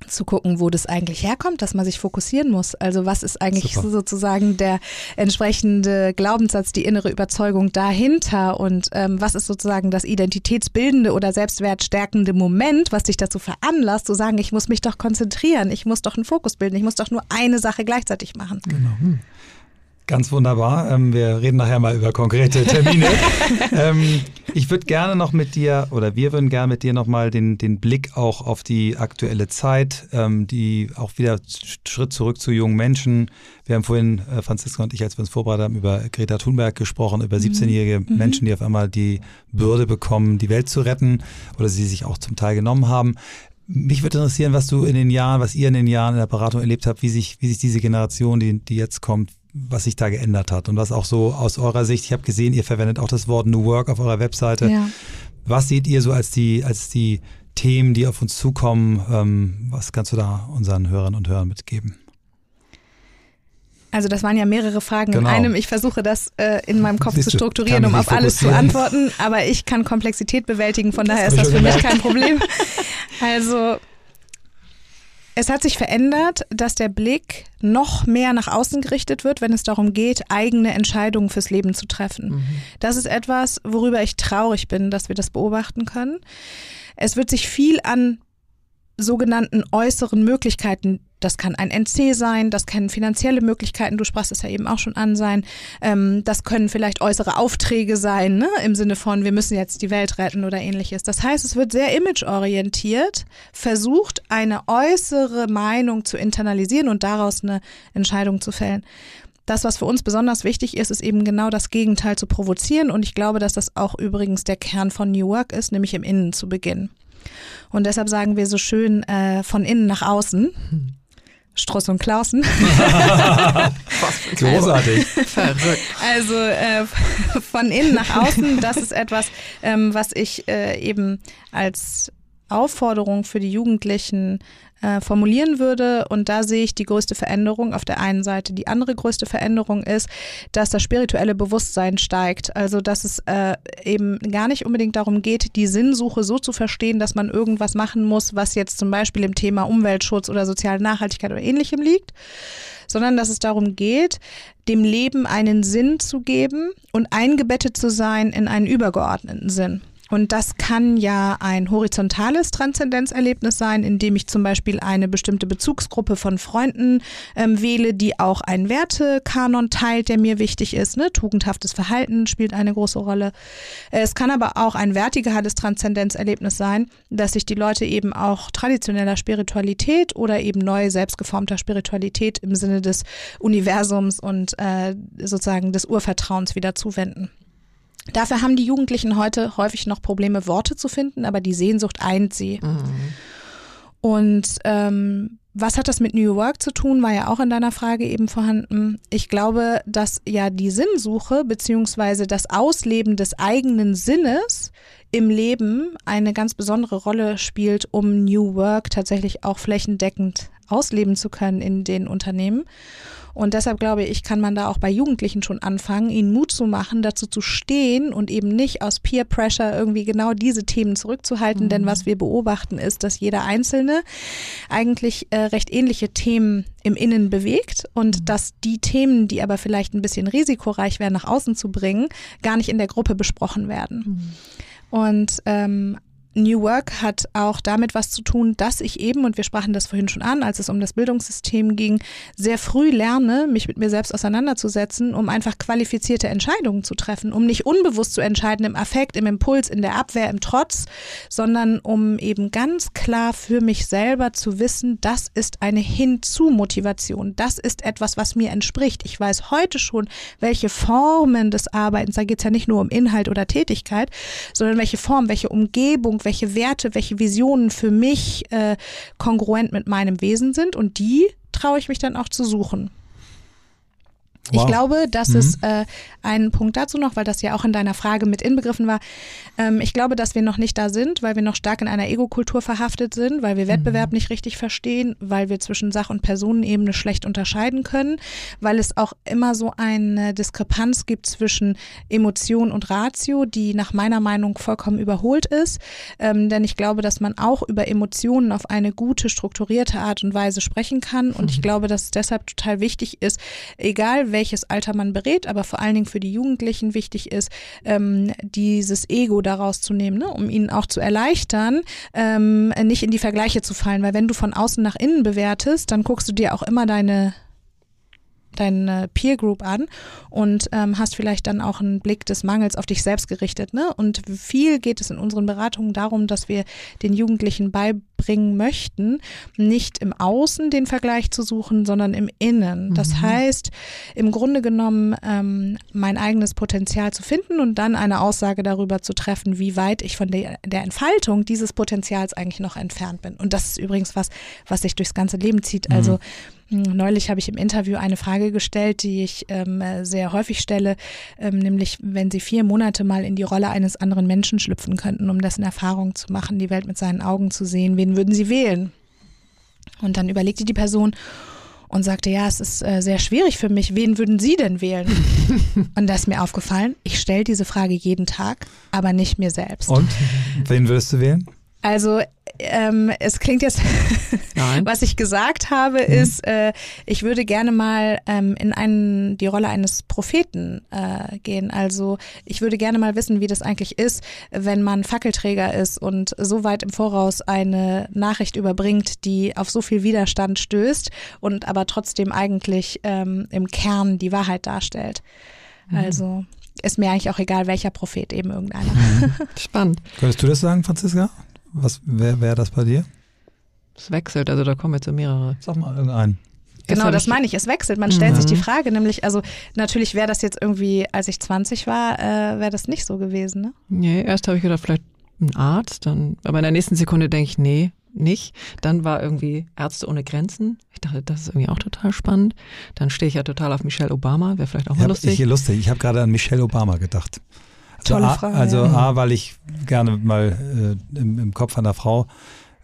zu gucken, wo das eigentlich herkommt, dass man sich fokussieren muss. Also was ist eigentlich Super. sozusagen der entsprechende Glaubenssatz, die innere Überzeugung dahinter und ähm, was ist sozusagen das identitätsbildende oder selbstwertstärkende Moment, was dich dazu veranlasst, zu sagen, ich muss mich doch konzentrieren, ich muss doch einen Fokus bilden, ich muss doch nur eine Sache gleichzeitig machen. Genau. Ganz wunderbar. Ähm, wir reden nachher mal über konkrete Termine. <laughs> ähm, ich würde gerne noch mit dir, oder wir würden gerne mit dir nochmal den, den Blick auch auf die aktuelle Zeit, ähm, die auch wieder Schritt zurück zu jungen Menschen. Wir haben vorhin, äh, Franziska und ich, als wir uns vorbereitet haben, über Greta Thunberg gesprochen, über 17-jährige mhm. Menschen, die auf einmal die Bürde bekommen, die Welt zu retten oder sie sich auch zum Teil genommen haben. Mich würde interessieren, was du in den Jahren, was ihr in den Jahren in der Beratung erlebt habt, wie sich, wie sich diese Generation, die, die jetzt kommt, was sich da geändert hat und was auch so aus eurer Sicht, ich habe gesehen, ihr verwendet auch das Wort New Work auf eurer Webseite. Ja. Was seht ihr so als die, als die Themen, die auf uns zukommen? Ähm, was kannst du da unseren Hörern und Hörern mitgeben? Also das waren ja mehrere Fragen genau. in einem. Ich versuche das äh, in meinem Kopf Siehst zu strukturieren, um auf alles zu antworten. Aber ich kann Komplexität bewältigen, von daher ist das für gemerkt. mich kein Problem. <laughs> Also es hat sich verändert, dass der Blick noch mehr nach außen gerichtet wird, wenn es darum geht, eigene Entscheidungen fürs Leben zu treffen. Mhm. Das ist etwas, worüber ich traurig bin, dass wir das beobachten können. Es wird sich viel an sogenannten äußeren Möglichkeiten das kann ein NC sein, das können finanzielle Möglichkeiten, du sprachst es ja eben auch schon an, sein. Ähm, das können vielleicht äußere Aufträge sein, ne? im Sinne von, wir müssen jetzt die Welt retten oder ähnliches. Das heißt, es wird sehr imageorientiert, versucht, eine äußere Meinung zu internalisieren und daraus eine Entscheidung zu fällen. Das, was für uns besonders wichtig ist, ist eben genau das Gegenteil zu provozieren. Und ich glaube, dass das auch übrigens der Kern von New Work ist, nämlich im Innen zu beginnen. Und deshalb sagen wir so schön äh, von innen nach außen. Hm. Stross und Klausen. <laughs> Großartig. Verrückt. Also äh, <laughs> von innen nach außen, das ist etwas, ähm, was ich äh, eben als Aufforderung für die Jugendlichen äh, formulieren würde. Und da sehe ich die größte Veränderung auf der einen Seite. Die andere größte Veränderung ist, dass das spirituelle Bewusstsein steigt. Also dass es äh, eben gar nicht unbedingt darum geht, die Sinnsuche so zu verstehen, dass man irgendwas machen muss, was jetzt zum Beispiel im Thema Umweltschutz oder soziale Nachhaltigkeit oder ähnlichem liegt, sondern dass es darum geht, dem Leben einen Sinn zu geben und eingebettet zu sein in einen übergeordneten Sinn. Und das kann ja ein horizontales Transzendenzerlebnis sein, indem ich zum Beispiel eine bestimmte Bezugsgruppe von Freunden ähm, wähle, die auch einen Wertekanon teilt, der mir wichtig ist. Ne? Tugendhaftes Verhalten spielt eine große Rolle. Es kann aber auch ein vertikales Transzendenzerlebnis sein, dass sich die Leute eben auch traditioneller Spiritualität oder eben neu selbstgeformter Spiritualität im Sinne des Universums und äh, sozusagen des Urvertrauens wieder zuwenden. Dafür haben die Jugendlichen heute häufig noch Probleme, Worte zu finden, aber die Sehnsucht eint sie. Mhm. Und ähm, was hat das mit New Work zu tun, war ja auch in deiner Frage eben vorhanden. Ich glaube, dass ja die Sinnsuche beziehungsweise das Ausleben des eigenen Sinnes im Leben eine ganz besondere Rolle spielt, um New Work tatsächlich auch flächendeckend ausleben zu können in den Unternehmen. Und deshalb glaube ich, kann man da auch bei Jugendlichen schon anfangen, ihnen Mut zu machen, dazu zu stehen und eben nicht aus Peer Pressure irgendwie genau diese Themen zurückzuhalten. Mhm. Denn was wir beobachten ist, dass jeder Einzelne eigentlich äh, recht ähnliche Themen im Innen bewegt und mhm. dass die Themen, die aber vielleicht ein bisschen risikoreich wären, nach außen zu bringen, gar nicht in der Gruppe besprochen werden. Mhm. Und ähm, New Work hat auch damit was zu tun, dass ich eben, und wir sprachen das vorhin schon an, als es um das Bildungssystem ging, sehr früh lerne, mich mit mir selbst auseinanderzusetzen, um einfach qualifizierte Entscheidungen zu treffen, um nicht unbewusst zu entscheiden im Affekt, im Impuls, in der Abwehr, im Trotz, sondern um eben ganz klar für mich selber zu wissen, das ist eine Hinzu-Motivation. Das ist etwas, was mir entspricht. Ich weiß heute schon, welche Formen des Arbeitens, da geht es ja nicht nur um Inhalt oder Tätigkeit, sondern welche Form, welche Umgebung, welche Werte, welche Visionen für mich äh, kongruent mit meinem Wesen sind und die traue ich mich dann auch zu suchen. Wow. Ich glaube, das mhm. ist äh, ein Punkt dazu noch, weil das ja auch in deiner Frage mit inbegriffen war. Ähm, ich glaube, dass wir noch nicht da sind, weil wir noch stark in einer Ego-Kultur verhaftet sind, weil wir Wettbewerb mhm. nicht richtig verstehen, weil wir zwischen Sach- und Personenebene schlecht unterscheiden können, weil es auch immer so eine Diskrepanz gibt zwischen Emotion und Ratio, die nach meiner Meinung vollkommen überholt ist. Ähm, denn ich glaube, dass man auch über Emotionen auf eine gute, strukturierte Art und Weise sprechen kann. Und mhm. ich glaube, dass es deshalb total wichtig ist, egal welches Alter man berät, aber vor allen Dingen für die Jugendlichen wichtig ist, ähm, dieses Ego daraus zu nehmen, ne? um ihnen auch zu erleichtern, ähm, nicht in die Vergleiche zu fallen. Weil wenn du von außen nach innen bewertest, dann guckst du dir auch immer deine deine Peer Group an und ähm, hast vielleicht dann auch einen Blick des Mangels auf dich selbst gerichtet. Ne? Und viel geht es in unseren Beratungen darum, dass wir den Jugendlichen beibringen möchten, nicht im Außen den Vergleich zu suchen, sondern im Innen. Das mhm. heißt, im Grunde genommen ähm, mein eigenes Potenzial zu finden und dann eine Aussage darüber zu treffen, wie weit ich von der, der Entfaltung dieses Potenzials eigentlich noch entfernt bin. Und das ist übrigens was, was sich durchs ganze Leben zieht. Also mhm. Neulich habe ich im Interview eine Frage gestellt, die ich ähm, sehr häufig stelle, ähm, nämlich wenn Sie vier Monate mal in die Rolle eines anderen Menschen schlüpfen könnten, um das in Erfahrung zu machen, die Welt mit seinen Augen zu sehen, wen würden Sie wählen? Und dann überlegte die Person und sagte, ja, es ist äh, sehr schwierig für mich, wen würden Sie denn wählen? <laughs> und da ist mir aufgefallen, ich stelle diese Frage jeden Tag, aber nicht mir selbst. Und wen würdest du wählen? Also ähm, es klingt jetzt, <laughs> was ich gesagt habe, mhm. ist, äh, ich würde gerne mal ähm, in einen, die Rolle eines Propheten äh, gehen. Also ich würde gerne mal wissen, wie das eigentlich ist, wenn man Fackelträger ist und so weit im Voraus eine Nachricht überbringt, die auf so viel Widerstand stößt und aber trotzdem eigentlich ähm, im Kern die Wahrheit darstellt. Mhm. Also ist mir eigentlich auch egal, welcher Prophet eben irgendeiner. Mhm. <laughs> Spannend. Könntest du das sagen, Franziska? Was wäre wär das bei dir? Es wechselt, also da kommen jetzt so mehrere. Sag mal irgendeinen. Genau, das meine ich. Es wechselt. Man stellt mhm. sich die Frage, nämlich, also natürlich wäre das jetzt irgendwie, als ich 20 war, äh, wäre das nicht so gewesen, ne? Nee, erst habe ich gedacht, vielleicht ein Arzt, dann, aber in der nächsten Sekunde denke ich, nee, nicht. Dann war irgendwie Ärzte ohne Grenzen. Ich dachte, das ist irgendwie auch total spannend. Dann stehe ich ja total auf Michelle Obama, wäre vielleicht auch mal ja, lustig. Ich, lustig. Ich habe gerade an Michelle Obama gedacht. Tolle Frage. Also A, weil ich gerne mal äh, im, im, Kopf einer Frau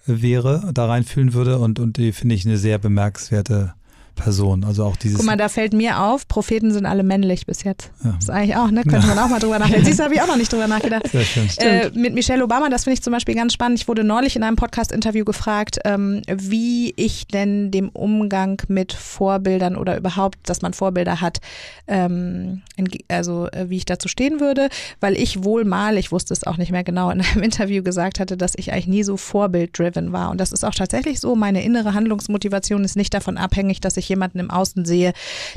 wäre, da reinfühlen würde und, und die finde ich eine sehr bemerkenswerte Person. Also auch dieses. Guck mal, da fällt mir auf, Propheten sind alle männlich bis jetzt. Ja. Das ist eigentlich auch, ne? Könnte man auch mal drüber nachdenken. Siehst du, habe ich auch noch nicht drüber nachgedacht. Sehr schön. Äh, mit Michelle Obama, das finde ich zum Beispiel ganz spannend. Ich wurde neulich in einem Podcast-Interview gefragt, ähm, wie ich denn dem Umgang mit Vorbildern oder überhaupt, dass man Vorbilder hat, ähm, also äh, wie ich dazu stehen würde, weil ich wohl mal, ich wusste es auch nicht mehr genau, in einem <laughs> Interview gesagt hatte, dass ich eigentlich nie so vorbild-driven war. Und das ist auch tatsächlich so. Meine innere Handlungsmotivation ist nicht davon abhängig, dass ich ich jemanden im Außen sehe,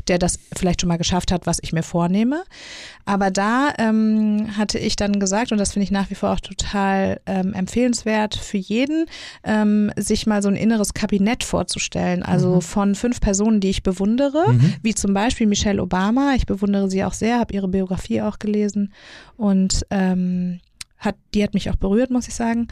der das vielleicht schon mal geschafft hat, was ich mir vornehme. Aber da ähm, hatte ich dann gesagt, und das finde ich nach wie vor auch total ähm, empfehlenswert für jeden, ähm, sich mal so ein inneres Kabinett vorzustellen. Also mhm. von fünf Personen, die ich bewundere, mhm. wie zum Beispiel Michelle Obama. Ich bewundere sie auch sehr, habe ihre Biografie auch gelesen und ähm, hat, die hat mich auch berührt, muss ich sagen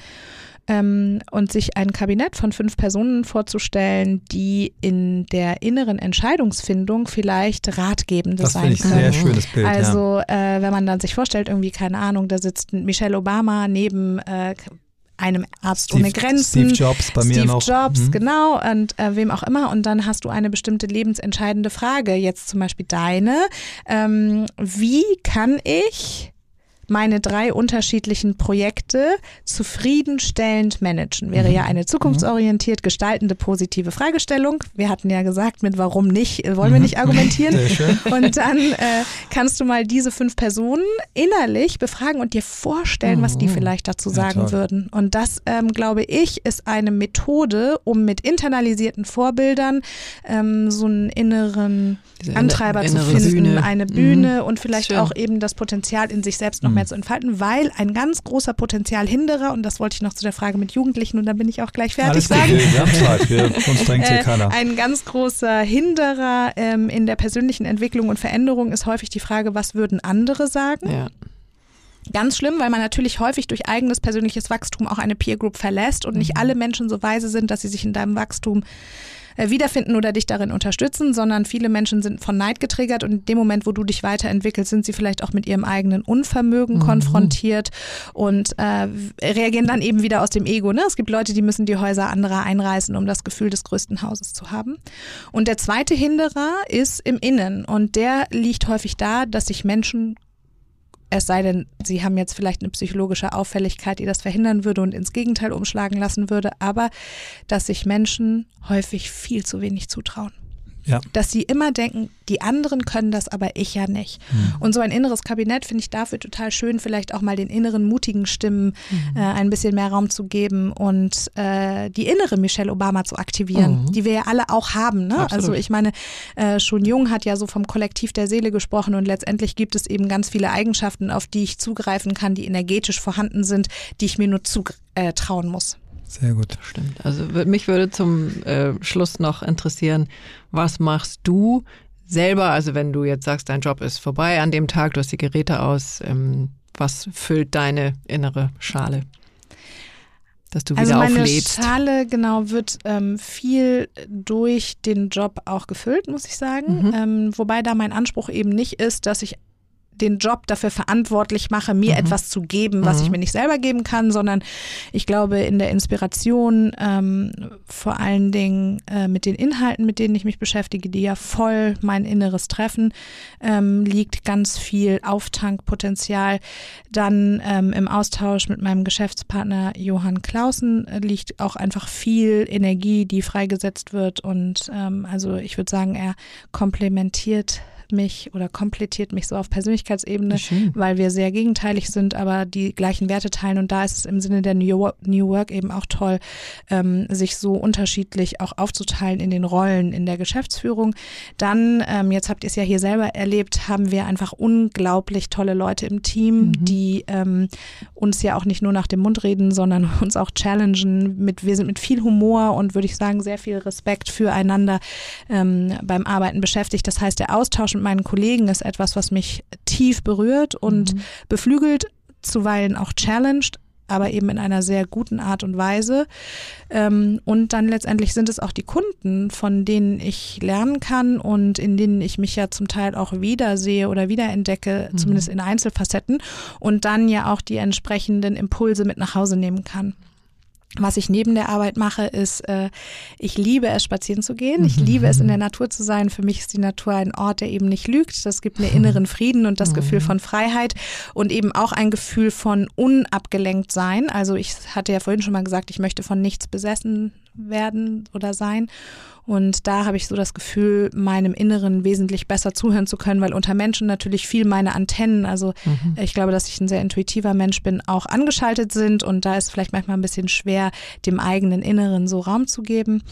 ähm, und sich ein Kabinett von fünf Personen vorzustellen, die in der inneren Entscheidungsfindung vielleicht Ratgebende das sein ich können. Sehr schönes Bild. Also ja. äh, wenn man dann sich vorstellt, irgendwie keine Ahnung, da sitzt Michelle Obama neben äh, einem Arzt Steve, ohne Grenzen. Steve Jobs bei Steve mir noch. Steve Jobs, mhm. genau, und äh, wem auch immer. Und dann hast du eine bestimmte lebensentscheidende Frage, jetzt zum Beispiel deine. Ähm, wie kann ich meine drei unterschiedlichen Projekte zufriedenstellend managen. Wäre mhm. ja eine zukunftsorientiert gestaltende positive Fragestellung. Wir hatten ja gesagt, mit warum nicht, äh, wollen wir mhm. nicht argumentieren. Und dann äh, kannst du mal diese fünf Personen innerlich befragen und dir vorstellen, was die mhm. vielleicht dazu sagen ja, würden. Und das, ähm, glaube ich, ist eine Methode, um mit internalisierten Vorbildern ähm, so einen inneren Antreiber zu finden, Bühne. eine Bühne mhm. und vielleicht Schön. auch eben das Potenzial in sich selbst noch mhm. Mehr zu entfalten, weil ein ganz großer Potenzialhinderer, und das wollte ich noch zu der Frage mit Jugendlichen und dann bin ich auch gleich fertig sagen. Wir haben Zeit, wir, uns <laughs> drängt hier äh, keiner. Ein ganz großer Hinderer ähm, in der persönlichen Entwicklung und Veränderung ist häufig die Frage, was würden andere sagen? Ja. Ganz schlimm, weil man natürlich häufig durch eigenes persönliches Wachstum auch eine Peer Group verlässt und nicht mhm. alle Menschen so weise sind, dass sie sich in deinem Wachstum äh, wiederfinden oder dich darin unterstützen, sondern viele Menschen sind von Neid getriggert und in dem Moment, wo du dich weiterentwickelst, sind sie vielleicht auch mit ihrem eigenen Unvermögen mhm. konfrontiert und äh, reagieren dann eben wieder aus dem Ego. Ne? Es gibt Leute, die müssen die Häuser anderer einreißen, um das Gefühl des größten Hauses zu haben. Und der zweite Hinderer ist im Innen und der liegt häufig da, dass sich Menschen es sei denn, sie haben jetzt vielleicht eine psychologische Auffälligkeit, die das verhindern würde und ins Gegenteil umschlagen lassen würde, aber dass sich Menschen häufig viel zu wenig zutrauen. Ja. Dass sie immer denken, die anderen können das, aber ich ja nicht. Mhm. Und so ein inneres Kabinett finde ich dafür total schön, vielleicht auch mal den inneren mutigen Stimmen mhm. äh, ein bisschen mehr Raum zu geben und äh, die innere Michelle Obama zu aktivieren, mhm. die wir ja alle auch haben. Ne? Also ich meine, äh, schon Jung hat ja so vom Kollektiv der Seele gesprochen und letztendlich gibt es eben ganz viele Eigenschaften, auf die ich zugreifen kann, die energetisch vorhanden sind, die ich mir nur zutrauen muss. Sehr gut. Stimmt. Also mich würde zum äh, Schluss noch interessieren, was machst du selber, also wenn du jetzt sagst, dein Job ist vorbei an dem Tag, du hast die Geräte aus, ähm, was füllt deine innere Schale? Dass du also wieder meine auflädst. Schale genau wird ähm, viel durch den Job auch gefüllt, muss ich sagen. Mhm. Ähm, wobei da mein Anspruch eben nicht ist, dass ich den Job dafür verantwortlich mache, mir mhm. etwas zu geben, was mhm. ich mir nicht selber geben kann, sondern ich glaube in der Inspiration, ähm, vor allen Dingen äh, mit den Inhalten, mit denen ich mich beschäftige, die ja voll mein Inneres treffen, ähm, liegt ganz viel Auftankpotenzial. Dann ähm, im Austausch mit meinem Geschäftspartner Johann Clausen äh, liegt auch einfach viel Energie, die freigesetzt wird und ähm, also ich würde sagen, er komplementiert mich oder komplettiert mich so auf Persönlichkeitsebene, weil wir sehr gegenteilig sind, aber die gleichen Werte teilen. Und da ist es im Sinne der New Work eben auch toll, ähm, sich so unterschiedlich auch aufzuteilen in den Rollen in der Geschäftsführung. Dann, ähm, jetzt habt ihr es ja hier selber erlebt, haben wir einfach unglaublich tolle Leute im Team, mhm. die ähm, uns ja auch nicht nur nach dem Mund reden, sondern <laughs> uns auch challengen. Mit, wir sind mit viel Humor und würde ich sagen, sehr viel Respekt füreinander ähm, beim Arbeiten beschäftigt. Das heißt, der Austausch mit meinen Kollegen ist etwas, was mich tief berührt und mhm. beflügelt, zuweilen auch challenged, aber eben in einer sehr guten Art und Weise. Ähm, und dann letztendlich sind es auch die Kunden, von denen ich lernen kann und in denen ich mich ja zum Teil auch wiedersehe oder wiederentdecke, mhm. zumindest in Einzelfacetten, und dann ja auch die entsprechenden Impulse mit nach Hause nehmen kann. Was ich neben der Arbeit mache, ist, äh, ich liebe es, spazieren zu gehen. Ich mhm. liebe es, in der Natur zu sein. Für mich ist die Natur ein Ort, der eben nicht lügt. Das gibt mir inneren Frieden und das mhm. Gefühl von Freiheit und eben auch ein Gefühl von unabgelenkt sein. Also ich hatte ja vorhin schon mal gesagt, ich möchte von nichts besessen werden oder sein. Und da habe ich so das Gefühl, meinem Inneren wesentlich besser zuhören zu können, weil unter Menschen natürlich viel meine Antennen, also mhm. ich glaube, dass ich ein sehr intuitiver Mensch bin, auch angeschaltet sind. Und da ist vielleicht manchmal ein bisschen schwer, dem eigenen Inneren so Raum zu geben.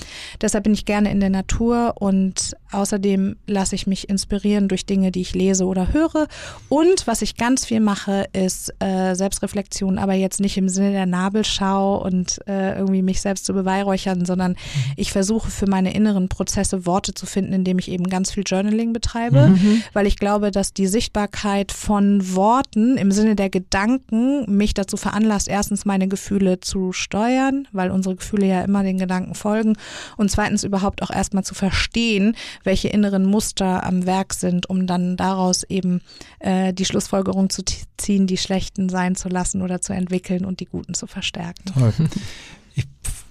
Deshalb bin ich gerne in der Natur und außerdem lasse ich mich inspirieren durch Dinge, die ich lese oder höre. Und was ich ganz viel mache, ist äh, Selbstreflexion, aber jetzt nicht im Sinne der Nabelschau und äh, irgendwie mich selbst zu beweihräuchern, sondern mhm. ich versuche für meine inneren Prozesse Worte zu finden, indem ich eben ganz viel Journaling betreibe, mhm. weil ich glaube, dass die Sichtbarkeit von Worten im Sinne der Gedanken mich dazu veranlasst, erstens meine Gefühle zu steuern, weil unsere Gefühle ja immer den Gedanken folgen und zweitens überhaupt auch erstmal zu verstehen, welche inneren Muster am Werk sind, um dann daraus eben äh, die Schlussfolgerung zu ziehen, die schlechten sein zu lassen oder zu entwickeln und die guten zu verstärken. Toll. <laughs> Ich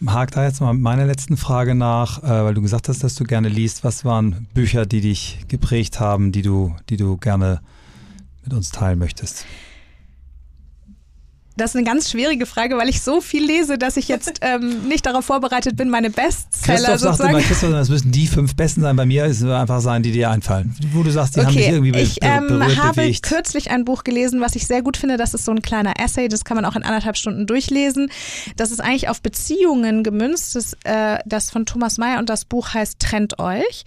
hake da jetzt mal meine letzten Frage nach, äh, weil du gesagt hast, dass du gerne liest. Was waren Bücher, die dich geprägt haben, die du, die du gerne mit uns teilen möchtest? Das ist eine ganz schwierige Frage, weil ich so viel lese, dass ich jetzt <laughs> ähm, nicht darauf vorbereitet bin, meine Bestseller Christoph sozusagen. Sagt immer, Christoph, das müssen die fünf besten sein. Bei mir ist es einfach sein, die dir einfallen. Wo du sagst, die okay, haben dich irgendwie ich, ähm, berührt, habe bewegt. kürzlich ein Buch gelesen, was ich sehr gut finde. Das ist so ein kleiner Essay, das kann man auch in anderthalb Stunden durchlesen. Das ist eigentlich auf Beziehungen gemünzt. Das, äh, das von Thomas Mayer und das Buch heißt Trennt euch.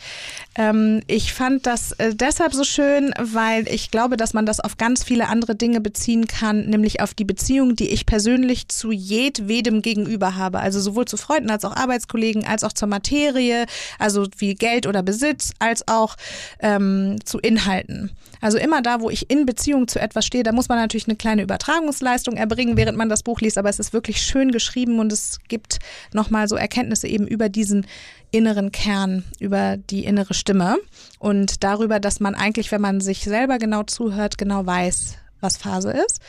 Ähm, ich fand das äh, deshalb so schön, weil ich glaube, dass man das auf ganz viele andere Dinge beziehen kann, nämlich auf die Beziehungen Beziehung, die ich persönlich zu jedwedem gegenüber habe. Also sowohl zu Freunden als auch Arbeitskollegen, als auch zur Materie, also wie Geld oder Besitz, als auch ähm, zu Inhalten. Also immer da, wo ich in Beziehung zu etwas stehe, da muss man natürlich eine kleine Übertragungsleistung erbringen, während man das Buch liest, aber es ist wirklich schön geschrieben und es gibt nochmal so Erkenntnisse eben über diesen inneren Kern, über die innere Stimme und darüber, dass man eigentlich, wenn man sich selber genau zuhört, genau weiß, was Phase ist.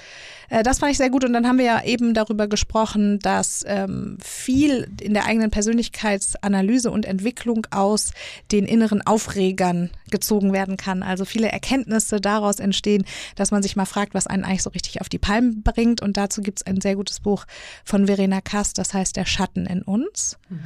Äh, das fand ich sehr gut. Und dann haben wir ja eben darüber gesprochen, dass ähm, viel in der eigenen Persönlichkeitsanalyse und Entwicklung aus den inneren Aufregern gezogen werden kann. Also viele Erkenntnisse daraus entstehen, dass man sich mal fragt, was einen eigentlich so richtig auf die Palme bringt. Und dazu gibt es ein sehr gutes Buch von Verena Kass, das heißt Der Schatten in uns. Mhm.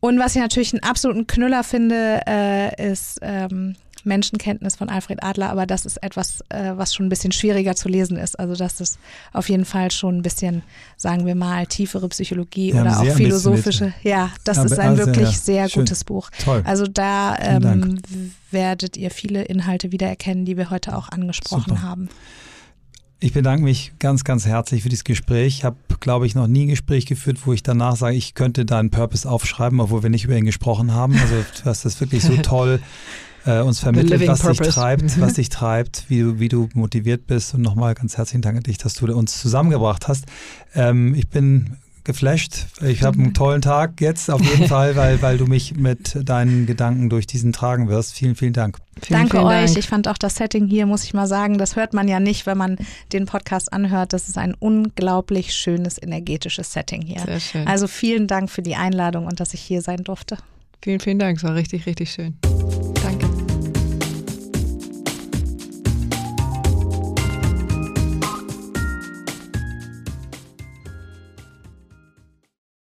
Und was ich natürlich einen absoluten Knüller finde, äh, ist ähm, Menschenkenntnis von Alfred Adler, aber das ist etwas, äh, was schon ein bisschen schwieriger zu lesen ist. Also das ist auf jeden Fall schon ein bisschen, sagen wir mal, tiefere Psychologie wir oder auch philosophische. Ja, das ja, ist ein also, wirklich ja, sehr schön. gutes Buch. Toll. Also da ähm, werdet ihr viele Inhalte wiedererkennen, die wir heute auch angesprochen Super. haben. Ich bedanke mich ganz, ganz herzlich für dieses Gespräch. Ich habe, glaube ich, noch nie ein Gespräch geführt, wo ich danach sage, ich könnte deinen Purpose aufschreiben, obwohl wir nicht über ihn gesprochen haben. Also du hast das wirklich so <laughs> toll äh, uns vermittelt, was purpose. dich treibt, was dich treibt, wie du, wie du motiviert bist. Und nochmal ganz herzlichen Dank an dich, dass du uns zusammengebracht hast. Ähm, ich bin geflasht. Ich habe einen tollen Tag jetzt auf jeden <laughs> Fall, weil, weil du mich mit deinen Gedanken durch diesen tragen wirst. Vielen, vielen Dank. Vielen, Danke vielen euch. Dank. Ich fand auch das Setting hier, muss ich mal sagen, das hört man ja nicht, wenn man den Podcast anhört. Das ist ein unglaublich schönes, energetisches Setting hier. Sehr schön. Also vielen Dank für die Einladung und dass ich hier sein durfte. Vielen, vielen Dank. Es war richtig, richtig schön.